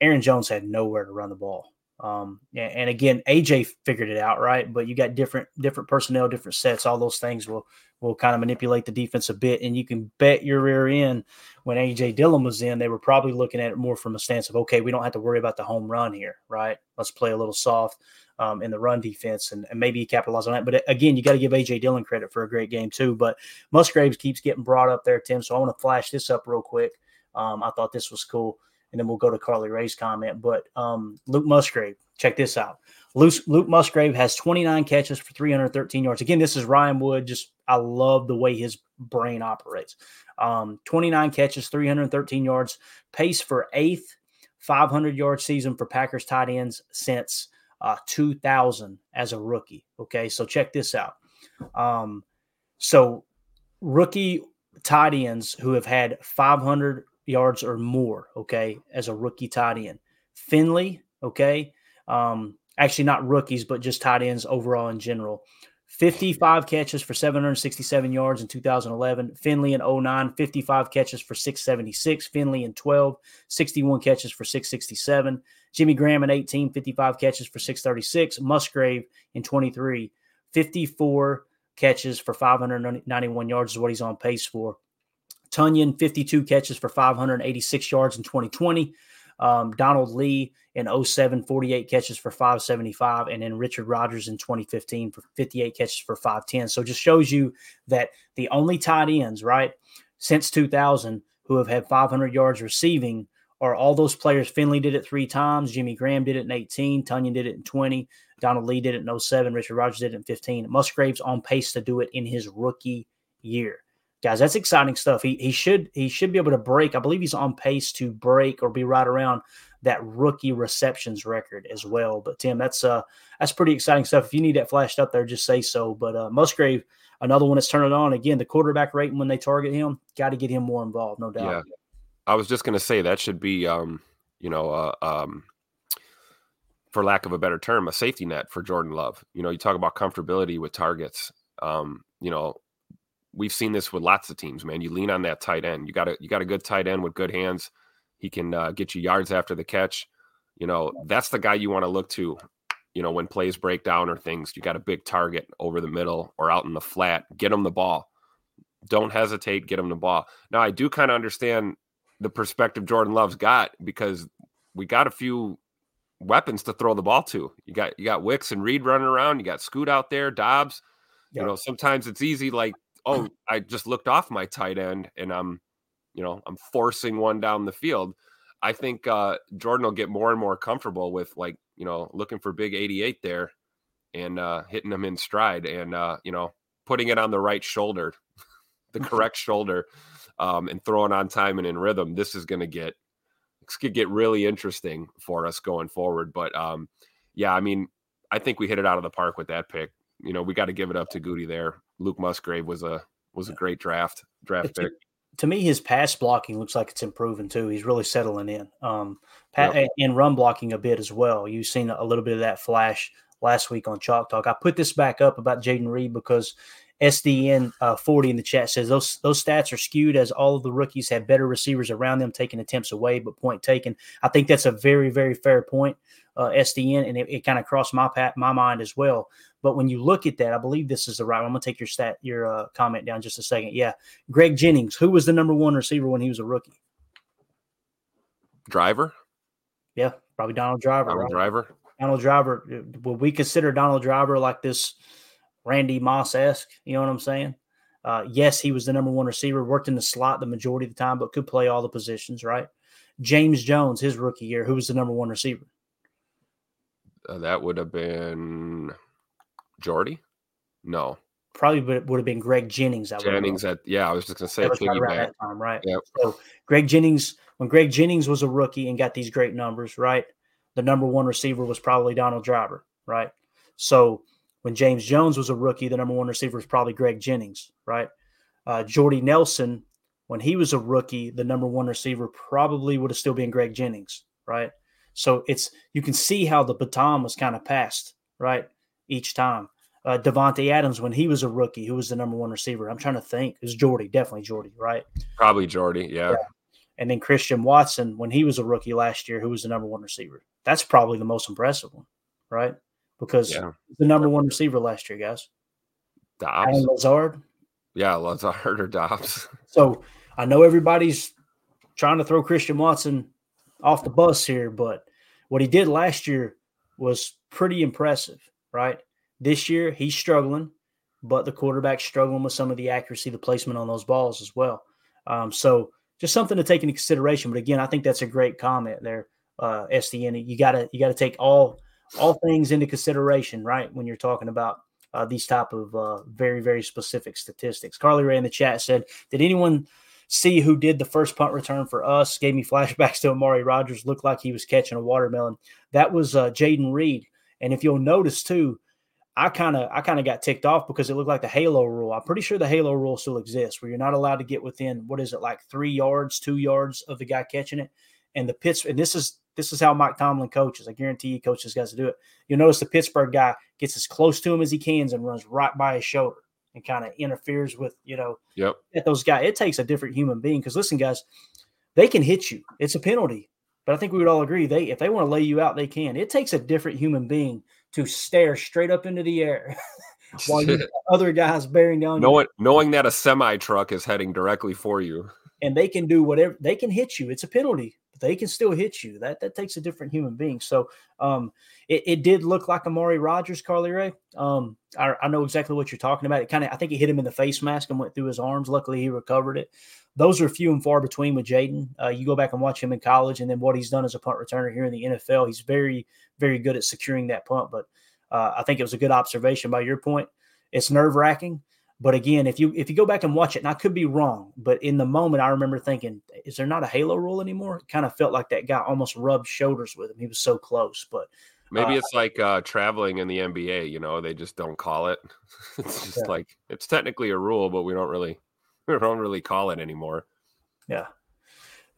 Aaron Jones had nowhere to run the ball. Um, and again, AJ figured it out, right? But you got different different personnel, different sets. All those things will will kind of manipulate the defense a bit. And you can bet your rear end when AJ Dillon was in, they were probably looking at it more from a stance of, okay, we don't have to worry about the home run here, right? Let's play a little soft um, in the run defense and, and maybe capitalize on that. But again, you got to give AJ Dillon credit for a great game too. But Musgraves keeps getting brought up there, Tim. So I want to flash this up real quick. Um, I thought this was cool and then we'll go to Carly Ray's comment. But um, Luke Musgrave, check this out. Luke, Luke Musgrave has 29 catches for 313 yards. Again, this is Ryan Wood. Just I love the way his brain operates. Um, 29 catches, 313 yards, pace for eighth 500 yard season for Packers tight ends since uh, 2000 as a rookie. Okay, so check this out. Um, so rookie tight ends who have had 500 yards or more, okay, as a rookie tight end. Finley, okay, um, actually not rookies, but just tight ends overall in general. 55 catches for 767 yards in 2011. Finley in 09, 55 catches for 676. Finley in 12, 61 catches for 667. Jimmy Graham in 18, 55 catches for 636. Musgrave in 23, 54 catches for 591 yards is what he's on pace for. Tonyan, 52 catches for 586 yards in 2020. Um, Donald Lee in 07, 48 catches for 575. And then Richard Rodgers in 2015 for 58 catches for 510. So just shows you that the only tight ends, right, since 2000 who have had 500 yards receiving are all those players. Finley did it three times. Jimmy Graham did it in 18. Tonyan did it in 20. Donald Lee did it in 07. Richard Rodgers did it in 15. Musgrave's on pace to do it in his rookie year guys. That's exciting stuff. He he should he should be able to break. I believe he's on pace to break or be right around that rookie receptions record as well. But Tim, that's uh that's pretty exciting stuff. If you need that flashed up there, just say so. But uh, Musgrave, another one that's turning on again. The quarterback rating when they target him, got to get him more involved, no doubt. Yeah. I was just to say that should be, um, you know, uh, um, for lack of a better term, a safety net for Jordan Love. You know, you talk about comfortability with targets. Um, you know, we've seen this with lots of teams, man. You lean on that tight end. You got a you got a good tight end with good hands. He can uh, get you yards after the catch. You know, that's the guy you want to look to. You know, when plays break down or things, you got a big target over the middle or out in the flat. Get him the ball. Don't hesitate. Get him the ball. Now, I do kind of understand the perspective Jordan Love's got because we got a few weapons to throw the ball to. You got you got Wicks and Reed running around. You got Scoot out there, Doubs. Yep. You know, sometimes it's easy. Like, oh, I just looked off my tight end and I'm you know, I'm forcing one down the field. I think uh, Jordan will get more and more comfortable with like, you know, looking for big 88 there and uh, hitting them in stride and, uh, you know, putting it on the right shoulder, the correct shoulder, um, and throwing on time and in rhythm. This is going to get, this could get really interesting for us going forward. But um, yeah, I mean, I think we hit it out of the park with that pick. You know, we got to give it up to Goody there. Luke Musgrave was a was a great draft draft pick to me, his pass blocking looks like it's improving too. He's really settling in. Um, pat, yep. and run blocking a bit as well. You've seen a little bit of that flash last week on Chalk Talk. I put this back up about Jayden Reed because SDN uh, 40 in the chat says those those stats are skewed as all of the rookies have better receivers around them taking attempts away, but point taken. I think that's a very very fair point, uh, SDN, and it, it kind of crossed my my mind as well. But when you look at that, I believe this is the right. One. I'm gonna take your stat your uh, comment down just a second. Yeah, Greg Jennings, who was the number one receiver when he was a rookie? Driver. Yeah, probably Donald Driver. Donald right? Driver. Donald Driver. Would we consider Donald Driver like this? Randy Moss esque. You know what I'm saying? Uh, yes, he was the number one receiver, worked in the slot the majority of the time, but could play all the positions, right? James Jones, his rookie year, who was the number one receiver? Uh, that would have been Jordy. No, probably would have been Greg Jennings. I Jennings at yeah, I was just gonna say right around that time, right? Yep. So Greg Jennings, when Greg Jennings was a rookie and got these great numbers, right? The number one receiver was probably Donald Driver, right? So when James Jones was a rookie, the number one receiver was probably Greg Jennings, right? Uh, Jordy Nelson, when he was a rookie, the number one receiver probably would have still been Greg Jennings, right? So it's you can see how the baton was kind of passed, right? Each time. Uh, Davante Adams, when he was a rookie, who was the number one receiver? I'm trying to think. It was Jordy, definitely Jordy, right? Probably Jordy, yeah. yeah. And then Christian Watson, when he was a rookie last year, who was the number one receiver? That's probably the most impressive one, right? Because yeah. the number one receiver last year, guys. Doubs. And Lazard. Yeah, Lazard or Doubs. So I know everybody's trying to throw Christian Watson off the bus here, but what he did last year was pretty impressive, right? This year he's struggling, but the quarterback's struggling with some of the accuracy, the placement on those balls as well. Um, so just something to take into consideration. But again, I think that's a great comment there, uh, SDN. You gotta you gotta take all all things into consideration, right? When you're talking about uh, these type of uh, very, very specific statistics. Carly Ray in the chat said, "Did anyone see who did the first punt return for us? Gave me flashbacks to Amari Rogers. Looked like he was catching a watermelon. That was uh, Jayden Reed. And if you'll notice too, I kind of I kind of got ticked off because it looked like the halo rule. I'm pretty sure the halo rule still exists, where you're not allowed to get within what is it like three yards, two yards of the guy catching it. And the Pitts, and this is this is how Mike Tomlin coaches. I guarantee he coaches guys to do it. You'll notice the Pittsburgh guy gets as close to him as he can and runs right by his shoulder and kind of interferes with, you know, yep. at those guys. It takes a different human being because listen, guys, they can hit you. It's a penalty. But I think we would all agree they if they want to lay you out, they can. It takes a different human being to stare straight up into the air while you other guys bearing down. Knowing, knowing that a semi truck is heading directly for you. And they can do whatever they can hit you. It's a penalty they can still hit you. That that takes a different human being. So um, it, it did look like Amari Rogers, Carly Ray. Um, I, I know exactly what you're talking about. It kind of I think it hit him in the face mask and went through his arms. Luckily, he recovered it. Those are few and far between with Jayden. Uh, you go back and watch him in college, and then what he's done as a punt returner here in the NFL. He's very very good at securing that punt. But uh, I think it was a good observation by your point. It's nerve wracking. But again, if you if you go back and watch it, and I could be wrong, but in the moment, I remember thinking, "Is there not a halo rule anymore?" It kind of felt like that guy almost rubbed shoulders with him. He was so close, but maybe uh, it's like uh, traveling in the NBA. You know, they just don't call it. it's just Yeah. like it's technically a rule, but we don't really we don't really call it anymore. Yeah.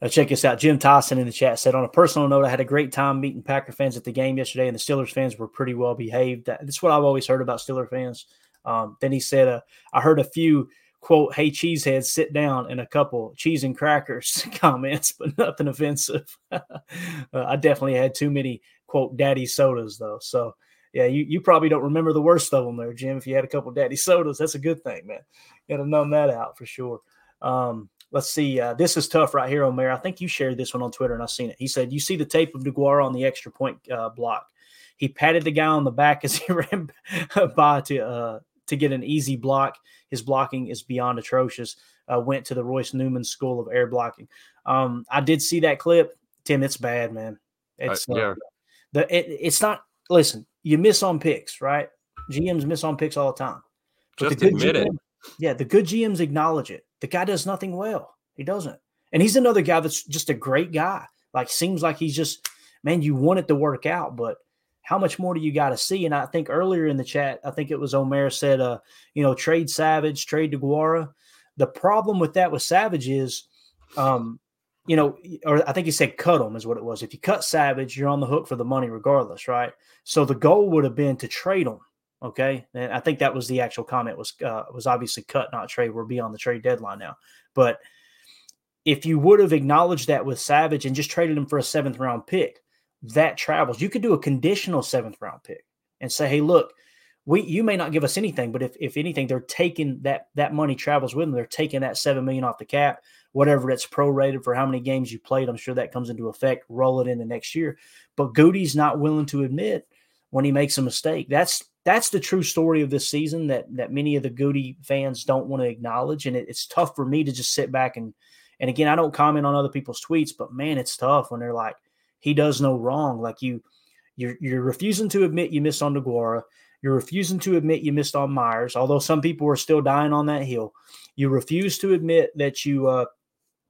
Uh, check this out. Jim Tyson in the chat said, on a personal note, I had a great time meeting Packer fans at the game yesterday, and the Steelers fans were pretty well behaved. That's what I've always heard about Steeler fans. Um, then he said, uh, I heard a few, quote, hey, cheeseheads, sit down, and a couple cheese and crackers comments, but nothing offensive. uh, I definitely had too many, quote, daddy sodas, though. So, yeah, you, you probably don't remember the worst of them there, Jim. If you had a couple daddy sodas, that's a good thing, man. You got to numb that out for sure. Um, let's see. Uh, this is tough right here, Omer. I think you shared this one on Twitter and I've seen it. He said, You see the tape of DeGuara on the extra point uh, block. He patted the guy on the back as he ran by to uh, to get an easy block. His blocking is beyond atrocious. Uh, went to the Royce Newman School of Air Blocking. Um, I did see that clip. Tim, it's bad, man. It's Uh, yeah. the it, it's not. Listen, you miss on picks, right? GMs miss on picks all the time. But Just the good admit it. Yeah, the good GMs acknowledge it. The guy does nothing well. He doesn't. And he's another guy that's just a great guy. Like seems like he's just man, you want it to work out, but how much more do you got to see? And I think earlier in the chat, I think it was Omer said, uh, you know, trade Savage, trade DeGuara. The problem with that with Savage is, um, you know, or I think he said cut him is what it was. If you cut Savage, you're on the hook for the money regardless, right? So the goal would have been to trade him. Okay, and I think that was the actual comment was uh, was obviously cut, not trade. We're beyond the trade deadline now, but if you would have acknowledged that with Savage and just traded him for a seventh round pick, that travels. You could do a conditional seventh round pick and say, "Hey, look, we you may not give us anything, but if if anything, they're taking that that money travels with them. They're taking that seven million off the cap, whatever it's prorated for how many games you played. I'm sure that comes into effect. Roll it into next year. But Goody's not willing to admit when he makes a mistake. That's that's the true story of this season that that many of the Goody fans don't want to acknowledge, and it, it's tough for me to just sit back and and again, I don't comment on other people's tweets, but man, it's tough when they're like, he does no wrong. Like you, you're you're refusing to admit you missed on DeGuara. You're refusing to admit you missed on Myers, although some people are still dying on that hill. You refuse to admit that you uh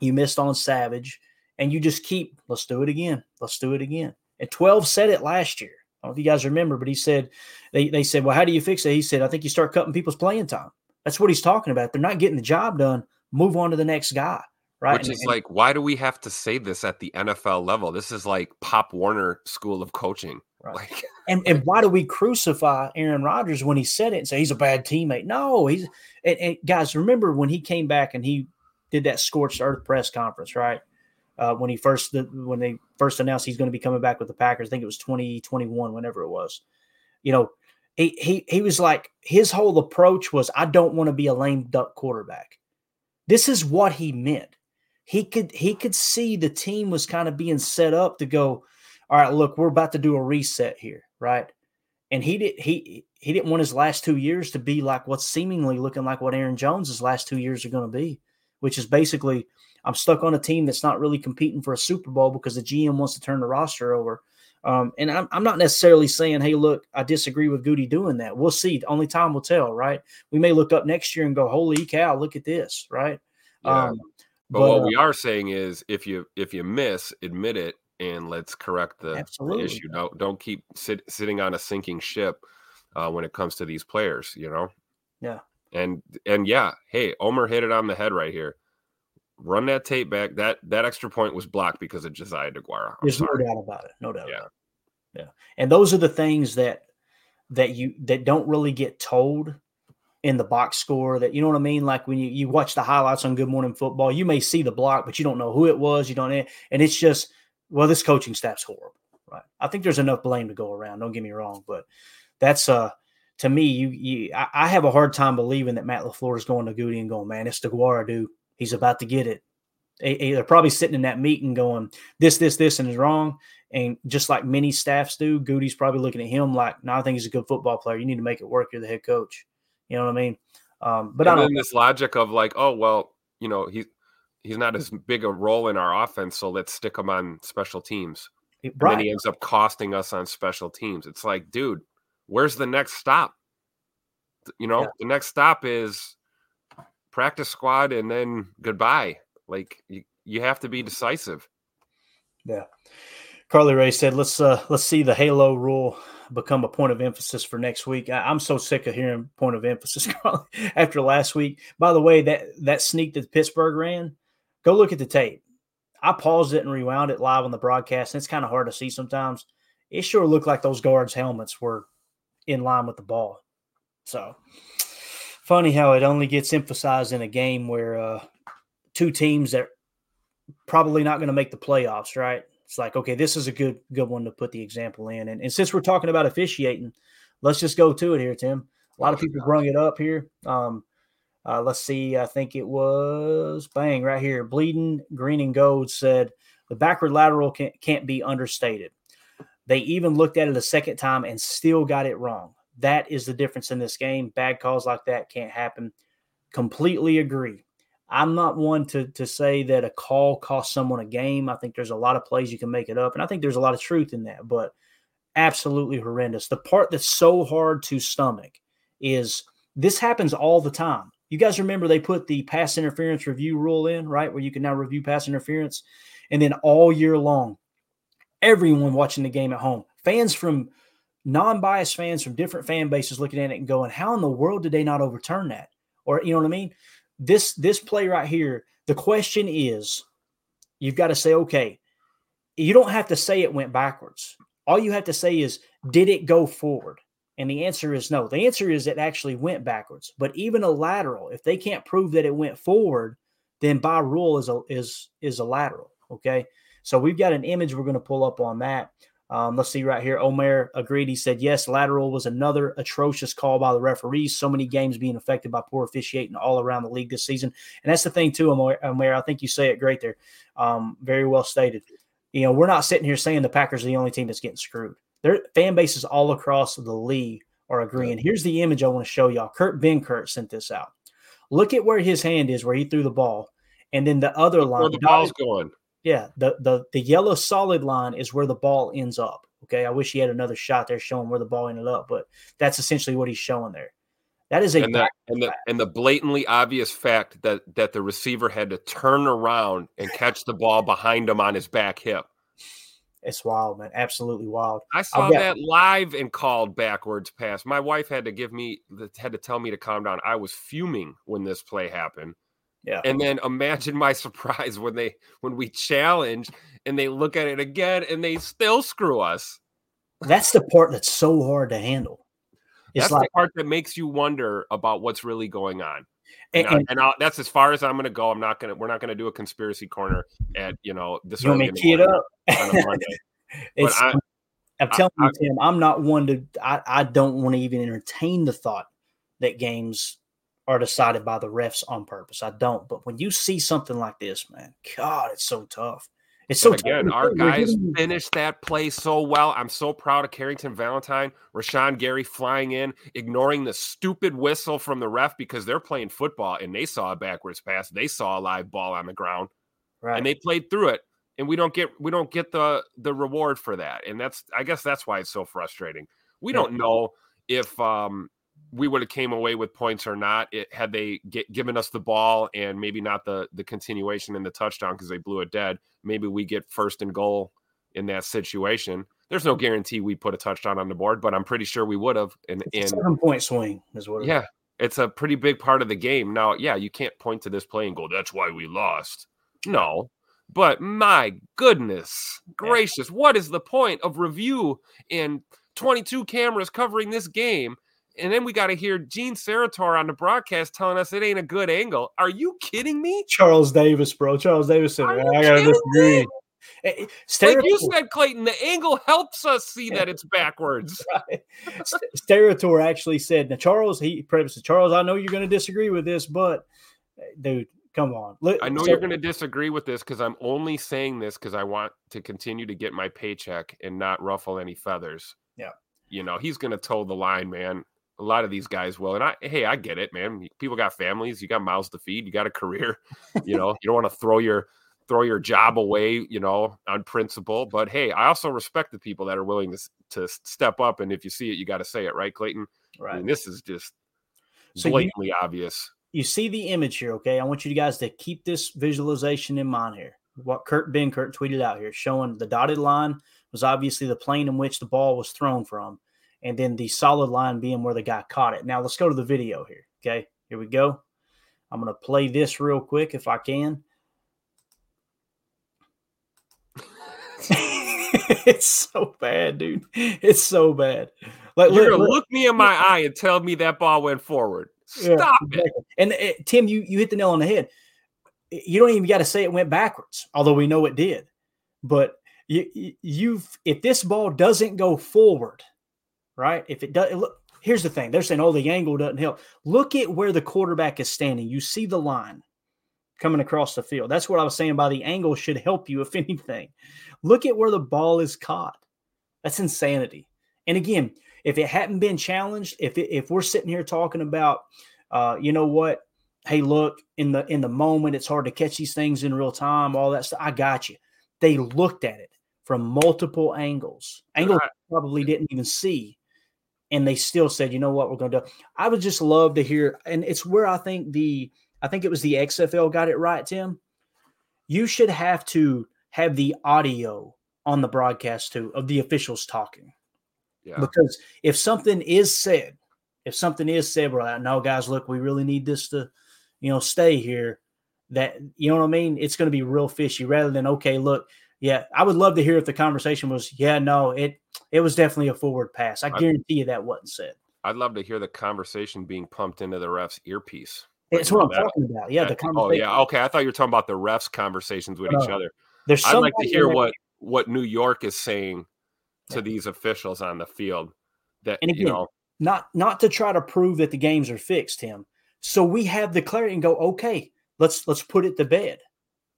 you missed on Savage, and you just keep let's do it again. Let's do it again. And 12 said it last year. I don't know if you guys remember, but he said they, they said, Well, how do you fix it? He said, I think you start cutting people's playing time. That's what he's talking about. They're not getting the job done. Move on to the next guy. Right. Which And- is and- like, why do we have to say this at the NFL level? This is like Pop Warner School of Coaching. Right. Like, And, and why do we crucify Aaron Rodgers when he said it and say he's a bad teammate? No, he's and, and guys, remember when he came back and he did that scorched earth press conference, right? Uh, when he first when they first announced he's going to be coming back with the Packers, I think it was 2021, whenever it was. You know, he he he was like his whole approach was I don't want to be a lame duck quarterback. This is what he meant. He could he could see the team was kind of being set up to go, all right, look, we're about to do a reset here, right? And he did he he didn't want his last two years to be like what's seemingly looking like what Aaron Jones's last two years are going to be, which is basically I'm stuck on a team that's not really competing for a Super Bowl because the GM wants to turn the roster over. Um, and I'm, I'm not necessarily saying, hey, look, I disagree with Goody doing that. We'll see. Only time will tell, right? We may look up next year and go, holy cow, look at this, right? Yeah. Um, but, what uh, we are saying is, if you if you miss, admit it, and let's correct the, the issue. Don't don't keep sit, sitting on a sinking ship uh, when it comes to these players. You know. Yeah. And and yeah, hey, Omer hit it on the head right here. Run that tape back. That that extra point was blocked because of Josiah DeGuara. I'm There's sorry. no doubt about it. No doubt Yeah. about it. Yeah. And those are the things that that you that don't really get told in the box score that you know what I mean? Like when you, you watch the highlights on Good Morning Football, you may see the block, but you don't know who it was. You don't and it's just well, this coaching staff's horrible. Right. I think there's enough blame to go around. Don't get me wrong, but that's uh to me, you you I, I have a hard time believing that Matt LaFleur is going to Goody and going, man, it's DeGuara, dude. He's about to get it. They- they- They're probably sitting in that meeting going, this, this, this, and is wrong. And just like many staffs do, Goody's probably looking at him like, no, I think he's a good football player. You need to make it work. You're the head coach. You know what I mean? Um, but I and don't this logic of like, oh well, you know, he's he's not as big a role in our offense, so let's stick him on special teams. And then he ends up costing us on special teams. It's like, dude, where's the next stop? You know, Yeah. the next stop is practice squad and then goodbye. Like you, you have to be decisive. Yeah. Carly Ray said, "Let's uh let's see the Halo rule become a point of emphasis for next week." I, am so sick of hearing point of emphasis after last week. By the way, that that sneak that Pittsburgh ran, go look at the tape. I paused it and rewound it live on the broadcast, and it's kind of hard to see sometimes. It sure looked like those guards' helmets were in line with the ball. So funny how it only gets emphasized in a game where uh, two teams that probably not going to make the playoffs, right? It's like, okay, this is a good good one to put the example in. And, and since we're talking about officiating, let's just go to it here, Tim. A lot of people bring it up here. Um, uh, let's see. I think it was bang right here. Bleeding Green and Gold said the backward lateral can, can't be understated. They even looked at it a second time and still got it wrong. That is the difference in this game. Bad calls like that can't happen. Completely agree. I'm not one to to say that a call cost someone a game. I think there's a lot of plays you can make it up, and I think there's a lot of truth in that. But absolutely horrendous. The part that's so hard to stomach is this happens all the time. You guys remember they put the pass interference review rule in, right? Where you can now review pass interference. And then all year long, everyone watching the game at home, fans from non biased fans from different fan bases looking at it and going, how in the world did they not overturn that? Or, you know what I mean? This this play right here, the question is, you've got to say, okay, you don't have to say it went backwards. All you have to say is, did it go forward? And the answer is no. The answer is it actually went backwards. But even a lateral, if they can't prove that it went forward, then by rule is a is is a lateral. Okay. So we've got an image we're going to pull up on that. Um, let's see right here. Omer agreed. He said, yes, lateral was another atrocious call by the referees. So many games being affected by poor officiating all around the league this season. And that's the thing, too, Omer. Omer I think you say it great there. Um, very well stated. You know, we're not sitting here saying the Packers are the only team that's getting screwed. Their fan bases all across the league are agreeing. Here's the image I want to show y'all. Kurt Benkert sent this out. Look at where his hand is, where he threw the ball. And then the other line. Where the ball's going. Yeah, the the the yellow solid line is where the ball ends up. Okay, I wish he had another shot there showing where the ball ended up, but that's essentially what he's showing there. That is a and the, and the and the blatantly obvious fact that that the receiver had to turn around and catch the ball behind him on his back hip. It's wild, man. Absolutely wild. I saw got, that live and called backwards pass. My wife had to give me had to tell me to calm down. I was fuming when this play happened. Yeah. And then imagine my surprise when they when we challenge and they look at it again and they still screw us. That's the part that's so hard to handle. It's that's like, the part that makes you wonder about what's really going on. And, and, and that's as far as I'm going to go. I'm not going to. We're not going to do a conspiracy corner at you know this. You want me to key it up? it's, I, I'm telling I, you, Tim. I'm not one to. I, I don't want to even entertain the thought that games are decided by the refs on purpose. I don't. But when you see something like this, man, God, it's so tough. It's so again, our guys finished that play so well. I'm so proud of Carrington Valentine, Rashan Gary flying in, ignoring the stupid whistle from the ref because they're playing football and they saw a backwards pass. They saw a live ball on the ground. Right. And they played through it. And we don't get we don't get the the reward for that. And that's I guess that's why it's so frustrating. We yeah. don't know if um we would have came away with points or not it, had they get, given us the ball and maybe not the the continuation and the touchdown because they blew it dead maybe we get first and goal in that situation. There's no guarantee we put a touchdown on the board but i'm pretty sure we would have and, and seven point swing is what yeah it's a pretty big part of the game. Now yeah you can't point to this play and go that's why we lost. No but my goodness gracious what is the point of review and 22 cameras covering this game and then we got to hear Gene Steratore on the broadcast telling us it ain't a good angle. Are you kidding me? Charles Davis, bro. Charles Davis said, I gotta disagree. Me? Eh, eh, like you said, Clayton, the angle helps us see that it's backwards. right. Actually said, "Now, Charles, he prefaced Charles. I know you're going to disagree with this, but eh, dude, come on. Look, I know so, you're going to disagree with this because I'm only saying this because I want to continue to get my paycheck and not ruffle any feathers. Yeah, you know he's going to toe the line, man a lot of these guys will. And I, hey, I get it, man. People got families, you got mouths to feed, you got a career. you know, you don't want to throw your throw your job away, you know, on principle. But hey, I also respect the people that are willing to to step up. And if you see it, you got to say it, right, Clayton? Right. I mean, this is just so blatantly you, obvious. you see the image here, okay? I want you guys to keep this visualization in mind here. What Kurt Benkert tweeted out here, showing the dotted line was obviously the plane in which the ball was thrown from, and then the solid line being where the guy caught it. Now let's go to the video here. Okay, here we go. I'm going to play this real quick if I can. it's so bad, dude. It's so bad. Like, You're gonna look me in my eye and tell me that ball went forward. Stop yeah, it. And uh, Tim, you you hit the nail on the head. You don't even got to say it went backwards, although we know it did. But you you've if this ball doesn't go forward, right? If it does, look. Here's the thing: they're saying, "Oh, the angle doesn't help." Look at where the quarterback is standing. You see the line coming across the field. That's what I was saying by the angle should help you, if anything. Look at where the ball is caught. That's insanity. And again, if it hadn't been challenged, if it, if we're sitting here talking about, uh, you know what? Hey, look in the in the moment, it's hard to catch these things in real time. All that stuff. I got you. They looked at it from multiple angles. Angles right. probably didn't even see, and they still said, you know what, we're going to do. I would just love to hear, and it's where I think the I think it was the XFL got it right, Tim. You should have to have the audio on the broadcast too of the officials talking. Yeah. Because if something is said, if something is said, we're like, no, guys, look, we really need this to, you know, stay here. That you know what I mean? It's going to be real fishy rather than okay, look, yeah. I would love to hear if the conversation was, yeah, no, it it was definitely a forward pass. I guarantee you that wasn't said. I'd love to hear the conversation being pumped into the ref's earpiece. That's what I'm that, talking about. Yeah, the conversation. Oh yeah, okay. I thought you were talking about the refs' conversations with uh, each other. There's I'd like to hear what what New York is saying to yeah. these officials on the field. That and again, you know, not not to try to prove that the games are fixed, Tim. So we have the clarity and go, okay, let's let's put it to bed.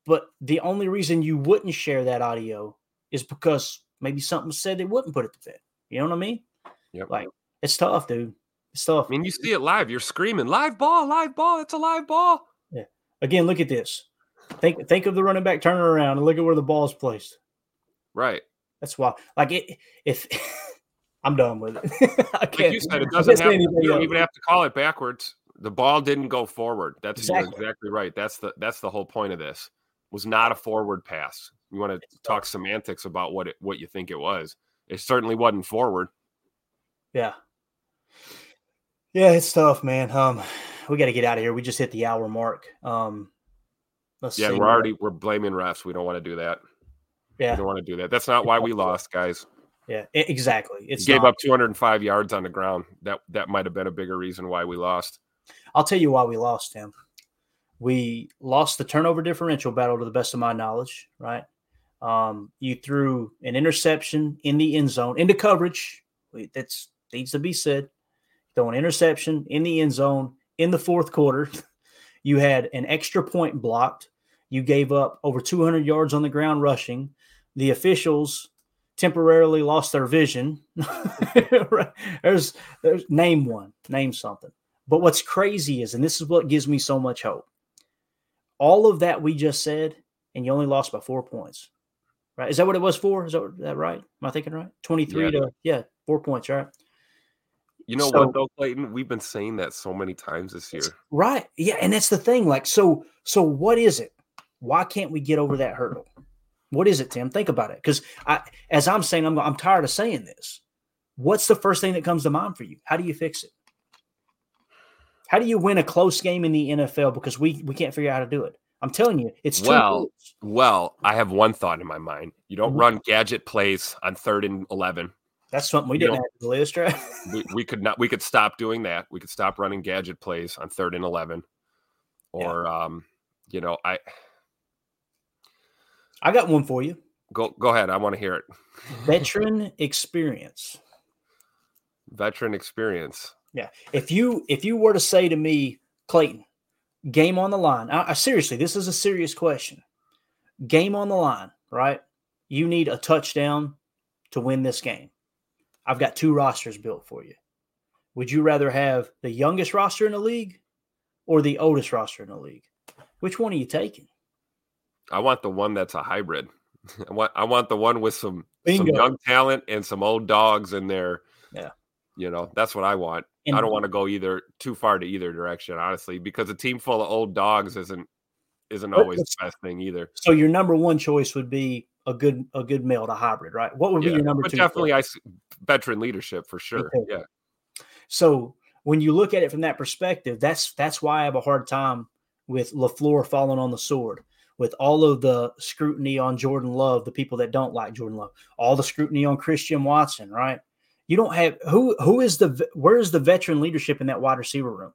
But the only reason you wouldn't share that audio is because maybe something said they wouldn't put it to bed. You know what I mean? Yep. Like it's tough, dude. It's tough. I mean, you see it live. You're screaming, live ball, live ball. It's a live ball. Yeah. Again, look at this. Think think of the running back turning around and look at where the ball is placed. Right. That's why. Like it. If I'm done with it. I can't. Like you said, it doesn't have. You don't even have to call it backwards. The ball didn't go forward. That's exactly. exactly right. That's the that's the whole point of this. Was not a forward pass. You want to talk semantics about what it what you think it was. It certainly wasn't forward. Yeah. Yeah, it's tough, man. Um, we got to get out of here. We just hit the hour mark. Um, let's yeah, see. we're already we're blaming refs. We don't want to do that. Yeah, we don't want to do that. That's not why we lost, guys. Yeah, exactly. It's gave not. up 205 yards on the ground. That that might have been a bigger reason why we lost. I'll tell you why we lost, Tim. We lost the turnover differential battle to the best of my knowledge, right? Um, you threw an interception in the end zone into coverage. That's needs to be said throw an interception in the end zone in the fourth quarter. You had an extra point blocked. You gave up over 200 yards on the ground rushing. The officials temporarily lost their vision. there's, there's name one, name something. But what's crazy is, and this is what gives me so much hope. All of that we just said, and you only lost by four points. Right? Is that what it was for? Is that, that right? Am I thinking right? 23 yeah. to yeah, four points, right? You know so, what though, Clayton? We've been saying that so many times this year. Right. Yeah, and that's the thing. Like, so so what is it? Why can't we get over that hurdle? What is it, Tim? Think about it. Because I as I'm saying, I'm I'm tired of saying this. What's the first thing that comes to mind for you? How do you fix it? How do you win a close game in the NFL? Because we we can't figure out how to do it. I'm telling you, it's well. Well, I have one thought in my mind. You don't mm-hmm. run gadget plays on third and eleven that's something we didn't have to list, right? we, we could not. We could stop doing that. We could stop running gadget plays on third and eleven, or yeah. um, you know, I. I got one for you. Go go ahead. I want to hear it. Veteran experience. Veteran experience. Yeah. If you if you were to say to me, Clayton, game on the line. I, I seriously, this is a serious question. Game on the line, right? You need a touchdown to win this game. I've got two rosters built for you. Would you rather have the youngest roster in the league or the oldest roster in the league? Which one are you taking? I want the one that's a hybrid. I want I want the one with some some young talent and some old dogs in there. Yeah. You know, that's what I want. And, I don't want to go either too far to either direction, honestly, because a team full of old dogs isn't isn't always the best thing either. So your number one choice would be a good a good male to hybrid, right? What would yeah, be your number but two? Definitely, I veteran leadership for sure. Okay. Yeah. So when you look at it from that perspective, that's that's why I have a hard time with LaFleur falling on the sword, with all of the scrutiny on Jordan Love, the people that don't like Jordan Love, all the scrutiny on Christian Watson, right? You don't have who who is the where is the veteran leadership in that wide receiver room?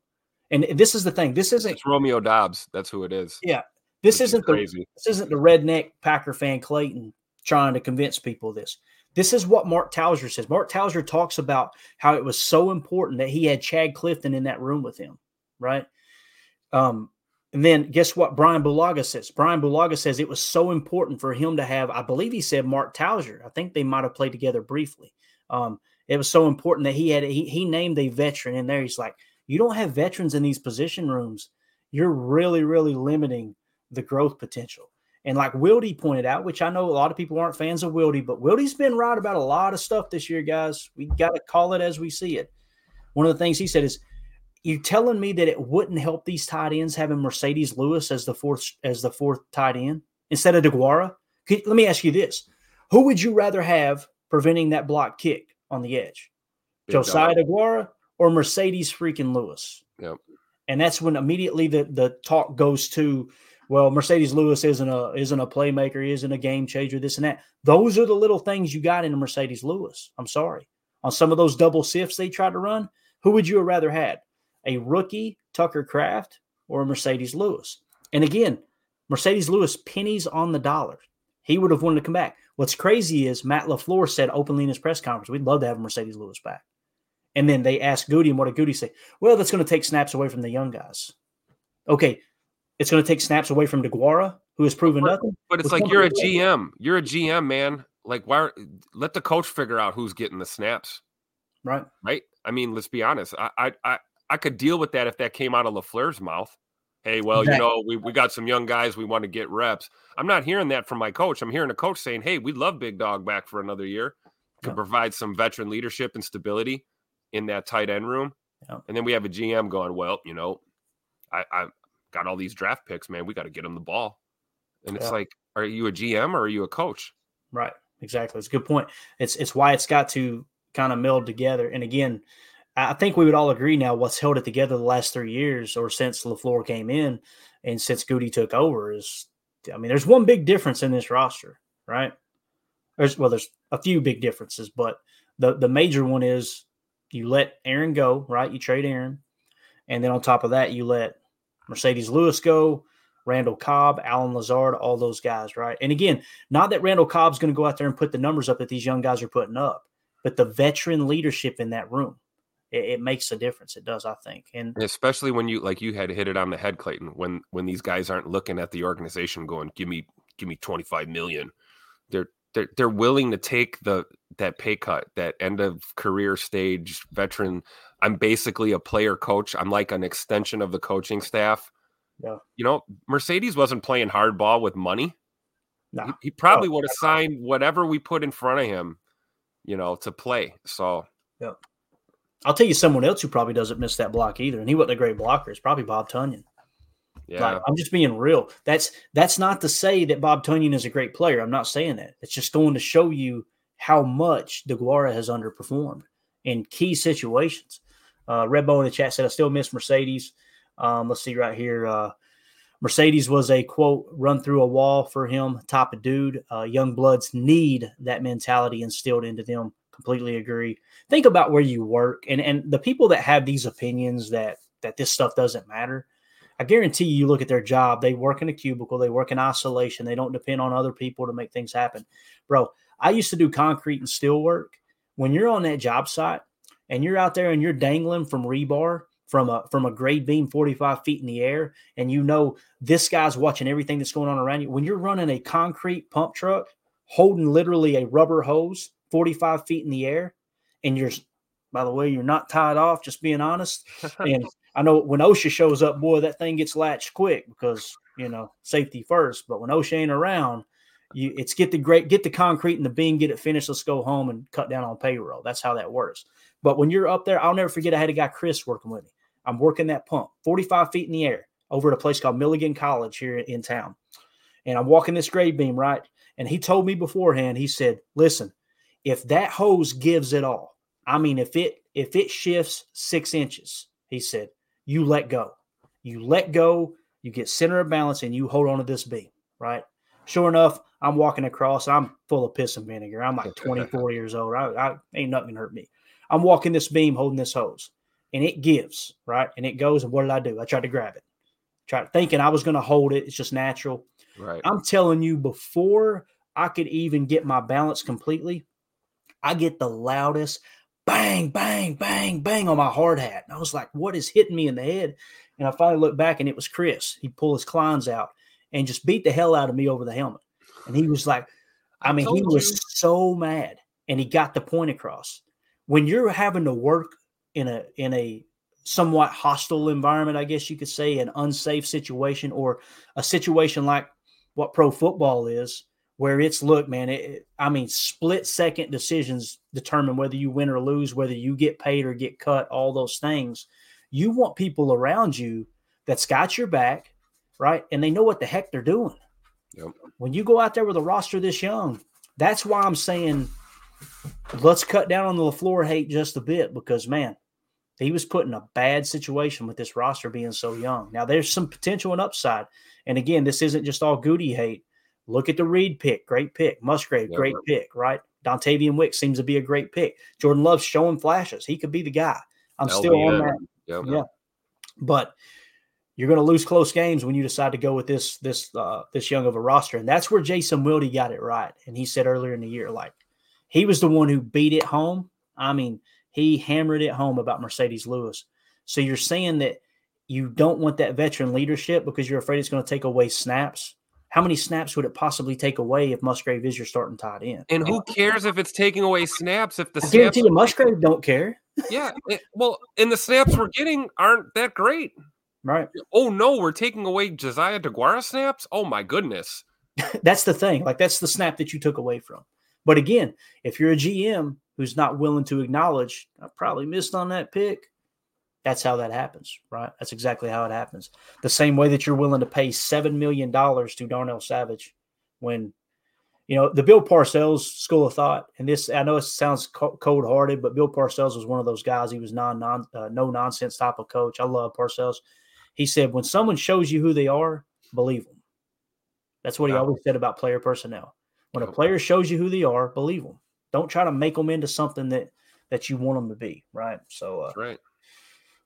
And this is the thing. This isn't it's Romeo Doubs. That's who it is. Yeah. This isn't the this isn't the redneck Packer fan Clayton trying to convince people of this. This is what Mark Tauscher says. Mark Tauscher talks about how it was so important that he had Chad Clifton in that room with him, right? Um, and then guess what Brian Bulaga says? Brian Bulaga says it was so important for him to have, I believe he said Mark Tauscher. I think they might have played together briefly. Um, it was so important that he had he, he named a veteran in there. He's like, you don't have veterans in these position rooms. You're really, really limiting the growth potential. And like Wildy pointed out, which I know a lot of people aren't fans of Wildy, but Wildy's been right about a lot of stuff this year, guys. We got to call it as we see it. One of the things he said is, "You telling me that it wouldn't help these tight ends having Marcedes Lewis as the fourth as the fourth tight end instead of DeGuara?" Let me ask you this: Who would you rather have preventing that block kick on the edge, Big Josiah dog. DeGuara or Marcedes freaking Lewis? Yep. And that's when immediately the the talk goes to well, Marcedes Lewis isn't a isn't a playmaker, he isn't a game changer, this and that. Those are the little things you got in a Marcedes Lewis. I'm sorry. On some of those double sifts they tried to run, who would you have rather had? A rookie Tucker Kraft or a Marcedes Lewis? And again, Marcedes Lewis pennies on the dollar. He would have wanted to come back. What's crazy is Matt LaFleur said openly in his press conference, we'd love to have Marcedes Lewis back. And then they asked Goody, and what did Goody say? Well, that's going to take snaps away from the young guys. Okay, it's going to take snaps away from DeGuara, who has proven but, nothing. But it's like you're a GM. You're a GM, man. Like, why? Are, Let the coach figure out who's getting the snaps. Right. Right. I mean, let's be honest. I I I, I could deal with that if that came out of LaFleur's mouth. Hey, well, exactly. you know, we, we got some young guys. We want to get reps. I'm not hearing that from my coach. I'm hearing a coach saying, hey, we love Big Dog back for another year. Could yeah. provide some veteran leadership and stability in that tight end room. Yeah. And then we have a GM going, well, you know, I, I got all these draft picks, man. We got to get them the ball. And it's yeah. like, are you a GM or are you a coach? Right. Exactly. It's a good point. It's it's why it's got to kind of meld together. And again, I think we would all agree now what's held it together the last three years or since LaFleur came in and since Goody took over is I mean, there's one big difference in this roster, right? There's well, there's a few big differences, but the the major one is you let Aaron go, right? You trade Aaron, and then on top of that, you let Marcedes Lewis go, Randall Cobb, Allen Lazard, all those guys, right? And again, not that Randall Cobb's going to go out there and put the numbers up that these young guys are putting up, but the veteran leadership in that room, it, it makes a difference. It does, I think, and especially when you like you had hit it on the head, Clayton. When when these guys aren't looking at the organization, going, "Give me, give me twenty five million. They're they're they're willing to take the that pay cut, that end of career stage veteran I'm basically a player coach. I'm like an extension of the coaching staff. Yeah. You know, Marcedes wasn't playing hardball with money. No. He, he probably oh, would have signed whatever we put in front of him, you know, to play. So, yeah. I'll tell you someone else who probably doesn't miss that block either. And he wasn't a great blocker. It's probably Bob Tonyan. Yeah. Like, I'm just being real. That's that's not to say that Bob Tonyan is a great player. I'm not saying that. It's just going to show you how much DeGuara has underperformed in key situations. Uh, in the chat said, I still miss Marcedes." Um, let's see right here. Uh, Marcedes was a quote, run through a wall for him type of dude. Uh, young bloods need that mentality instilled into them. Completely agree. Think about where you work and, and the people that have these opinions that that this stuff doesn't matter. I guarantee you, you look at their job, they work in a cubicle, they work in isolation, they don't depend on other people to make things happen. Bro, I used to do concrete and steel work. When you're on that job site, and you're out there and you're dangling from rebar from a from a grade beam 45 feet in the air and you know this guy's watching everything that's going on around you when you're running a concrete pump truck holding literally a rubber hose 45 feet in the air and you're by the way you're not tied off just being honest and i know when osha shows up boy that thing gets latched quick because you know safety first but when osha ain't around you it's get the great get the concrete and the beam get it finished let's go home and cut down on payroll that's how that works But when you're up there, I'll never forget. I had a guy Chris working with me. I'm working that pump, 45 feet in the air, over at a place called Milligan College here in town, and I'm walking this grade beam right. And he told me beforehand. He said, "Listen, if that hose gives it all, I mean, if it if it shifts six inches, he said, you let go. You let go, you get center of balance, and you hold on to this beam, right? Sure enough, I'm walking across. I'm full of piss and vinegar. I'm like 24 years old. I, I ain't nothing to hurt me. I'm walking this beam holding this hose, and it gives, right? And it goes. And what did I do? I tried to grab it. Tried thinking I was going to hold it. It's just natural. Right. I'm telling you, before I could even get my balance completely, I get the loudest bang, bang, bang, bang on my hard hat. And I was like, what is hitting me in the head? And I finally looked back and it was Chris. He pulled his Kleins out and just beat the hell out of me over the helmet. And he was like, I, I mean, he was you. so mad and he got the point across. When you're having to work in a in a somewhat hostile environment, I guess you could say, an unsafe situation or a situation like what pro football is, where it's look, man, it, I mean, split second decisions determine whether you win or lose, whether you get paid or get cut, all those things. You want people around you that's got your back, right? And they know what the heck they're doing. Yep. When you go out there with a roster this young, that's why I'm saying let's cut down on the LaFleur hate just a bit because man, he was put in a bad situation with this roster being so young. Now there's some potential and upside. And again, this isn't just all Goody hate. Look at the Reed pick, great pick. Musgrave, yeah, great right. pick, right? Dontayvion Wicks seems to be a great pick. Jordan Love's showing flashes. He could be the guy. I'm still on that. Yep. Yeah. But you're going to lose close games when you decide to go with this this uh, this young of a roster, and that's where Jason Wilde got it right. And he said earlier in the year, like he was the one who beat it home. I mean, he hammered it home about Marcedes Lewis. So you're saying that you don't want that veteran leadership because you're afraid it's going to take away snaps how many snaps would it possibly take away if Musgrave is your starting tight end? And who cares if it's taking away snaps if the I guarantee you Musgrave don't care. yeah, it, well, and the snaps we're getting aren't that great. Right. Oh no, we're taking away Josiah DeGuara snaps. Oh my goodness. that's the thing. Like that's the snap that you took away from. But again, if you're a GM who's not willing to acknowledge, I probably missed on that pick. That's how that happens, right? That's exactly how it happens. The same way that you're willing to pay $7 million to Darnell Savage when, you know, the Bill Parcells school of thought, and this, I know it sounds cold hearted, but Bill Parcells was one of those guys. He was non, non uh, no nonsense type of coach. I love Parcells. He said, when someone shows you who they are, believe them. That's what he always said about player personnel. When a player shows you who they are, believe them. Don't try to make them into something that that you want them to be. Right. So, uh, right.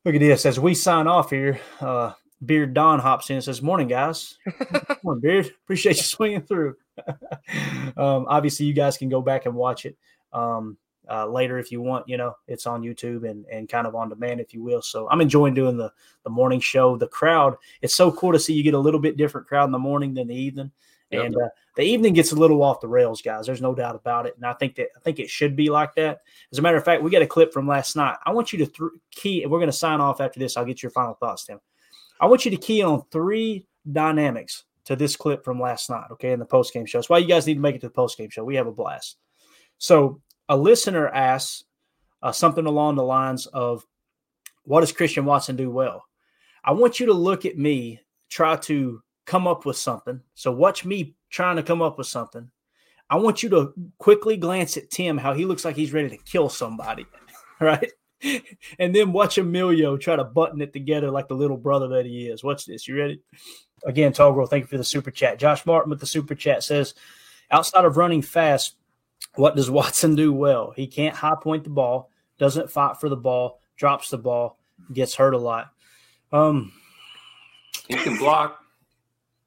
Look at this. As we sign off here, uh, Beard Don hops in and says, Morning, guys. Morning, Beard. Appreciate you swinging through. um, obviously, you guys can go back and watch it um, uh, later if you want. You know, it's on YouTube and, and kind of on demand, if you will. So I'm enjoying doing the, the morning show. The crowd, it's so cool to see you get a little bit different crowd in the morning than the evening. And uh, the evening gets a little off the rails, guys. There's no doubt about it, and I think that I think it should be like that. As a matter of fact, we got a clip from last night. I want you to th- key. We're going to sign off after this. I'll get your final thoughts, Tim. I want you to key on three dynamics to this clip from last night. Okay, in the post game show. That's why you guys need to make it to the post game show. We have a blast. So a listener asks uh, something along the lines of, "What does Christian Watson do well?" I want you to look at me, try to come up with something. So watch me trying to come up with something. I want you to quickly glance at Tim, how he looks like he's ready to kill somebody, right? and then watch Emilio try to button it together like the little brother that he is. Watch this. You ready? Again, Tall Girl, thank you for the super chat. Josh Martin with the super chat says, outside of running fast, what does Watson do well? He can't high point the ball, doesn't fight for the ball, drops the ball, gets hurt a lot. Um, he can block.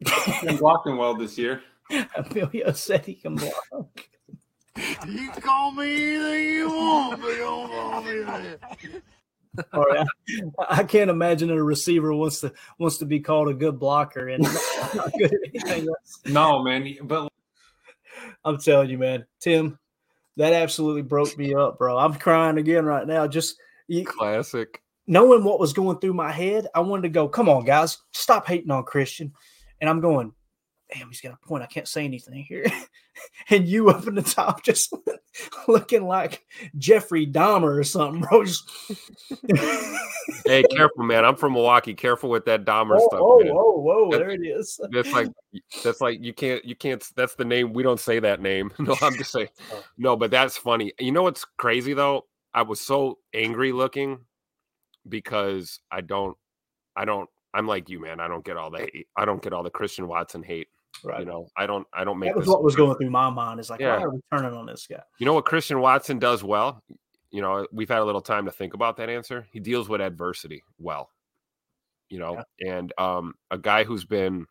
He's been blocking well this year. Emilio said he can block. You can call me anything you want, but don't call me that. All right. I can't imagine a receiver wants to wants to be called a good blocker and not, not good at anything else. No, man. But I'm telling you, man, Tim, that absolutely broke me up, bro. I'm crying again right now. Just you, classic. Knowing what was going through my head, I wanted to go, come on, guys, stop hating on Christian. And I'm going, damn, he's got a point. I can't say anything here. and you up in the top just looking like Jeffrey Dahmer or something, bro. Just hey, careful, man. I'm from Milwaukee. Careful with that Dahmer oh, stuff. Oh, man. whoa, whoa, That- there it is. That's like that's like you can't you can't that's the name we don't say that name. No, I'm just saying Oh. no, but that's funny. You know what's crazy though? I was so angry looking because I don't I don't I'm like you, man. I don't get all the hate. I don't get all the Christian Watson hate. Right. You know, I don't I don't make that was what was going through my mind. Is like, Yeah. why are we turning on this guy? You know what Christian Watson does well? You know, we've had a little time to think about that answer. He deals with adversity well. You know, and um, a guy who's been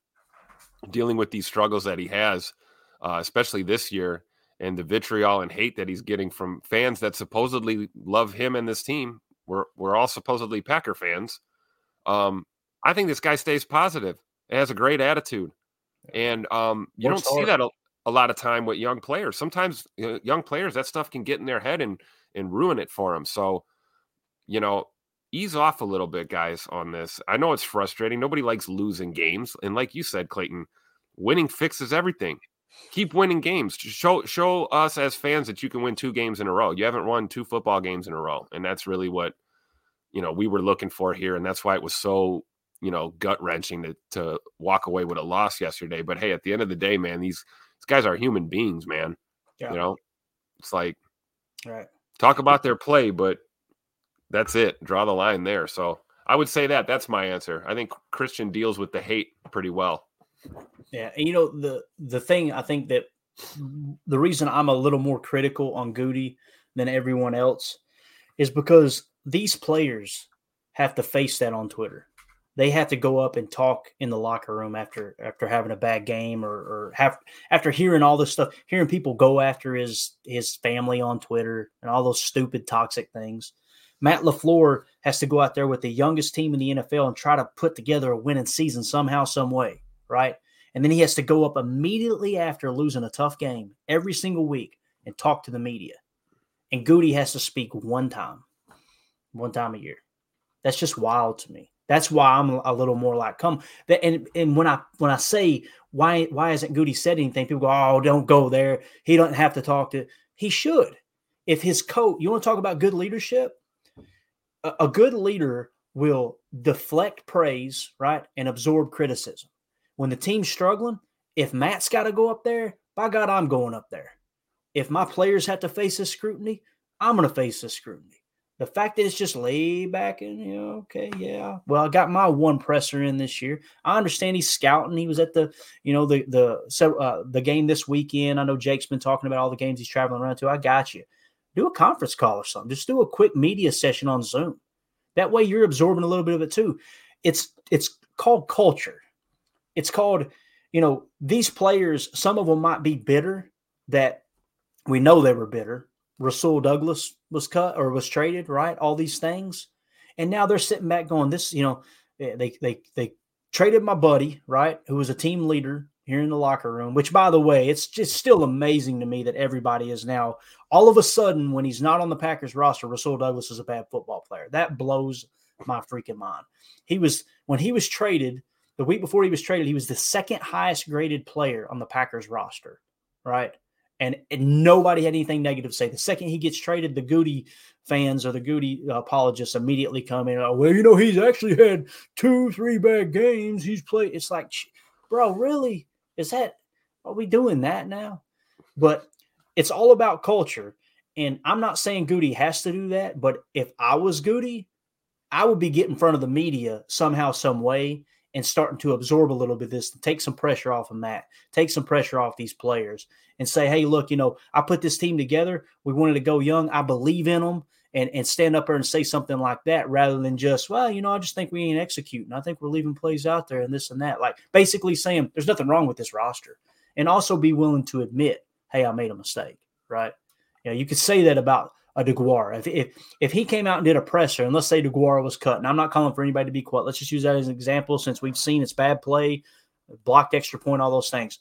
dealing with these struggles that he has, uh, especially this year, and the vitriol and hate that he's getting from fans that supposedly love him and this team. We're we're all supposedly Packer fans. Um, I think this guy stays positive. and has a great attitude, and um, you Works don't see hard. that a, a lot of time with young players. Sometimes uh, young players that stuff can get in their head and and ruin it for them. So, you know, ease off a little bit, guys, on this. I know it's frustrating. Nobody likes losing games, and like you said, Clayton, winning fixes everything. Keep winning games. Just Show show us as fans that you can win two games in a row. You haven't won two football games in a row, and that's really what you know we were looking for here, and that's why it was so you know gut wrenching to to walk away with a loss yesterday. But hey, at the end of the day, man, these these guys are human beings, man. Yeah. You know, it's like Right. talk about their play, but that's it. Draw the line there. So I would say that that's my answer. I think Christian deals with the hate pretty well. Yeah, and you know the the thing I think that the reason I'm a little more critical on Goody than everyone else is because these players have to face that on Twitter. They have to go up and talk in the locker room after after having a bad game or, or have after hearing all this stuff, hearing people go after his his family on Twitter and all those stupid toxic things. Matt LaFleur has to go out there with the youngest team in the NFL and try to put together a winning season somehow, some way, right? And then he has to go up immediately after losing a tough game every single week and talk to the media. And Goody has to speak one time, one time a year. That's just wild to me. That's why I'm a little more like, come. And and when I when I say why why hasn't Goody said anything, people go, oh, don't go there. He doesn't have to talk to. He should. If his coach, you want to talk about good leadership? A, a good leader will deflect praise, right, and absorb criticism when the team's struggling, if Matt's got to go up there, by God, I'm going up there. If my players have to face this scrutiny, I'm going to face this scrutiny. The fact that it's just laid back and, you know, okay, yeah. Well, I got my one presser in this year. I understand he's scouting. He was at the, you know, the the uh, the game this weekend. I know Jake's been talking about all the games he's traveling around to. I got you. Do a conference call or something. Just do a quick media session on Zoom. That way, you're absorbing a little bit of it too. It's it's called culture it's called you know these players some of them might be bitter that we know they were bitter rasul douglas was cut or was traded right? All these things. And now they're sitting back going this you know eh, they they they traded my buddy right who was a team leader here in the locker room which by the way it's just still amazing to me that everybody is now all of a sudden when he's not on the packers roster rasul douglas is a bad football player. That blows my freaking mind. He was when he was traded the week before he was traded, he was the second highest graded player on the Packers roster, right? And, and nobody had anything negative to say. The second he gets traded, the Goody fans or the Goody apologists immediately come in. Oh, well, you know, he's actually had two, three bad games. He's played. It's like, bro, really? Is that, are we doing that now? But it's all about culture. And I'm not saying Goody has to do that, but if I was Goody, I would be getting in front of the media somehow, some way, and starting to absorb a little bit of this, take some pressure off of Matt, take some pressure off these players, and say, hey, look, you know, I put this team together. We wanted to go young. I believe in them. And, and stand up there and say something like that rather than just, well, you know, I just think we ain't executing. I think we're leaving plays out there and this and that. Like basically saying there's nothing wrong with this roster. And also be willing to admit, hey, I made a mistake. Right. You know, you could say that about a DeGuara. If, if if he came out and did a presser, and let's say DeGuara was cut, and I'm not calling for anybody to be quiet. Let's just use that as an example since we've seen it's bad play, blocked extra point, all those things.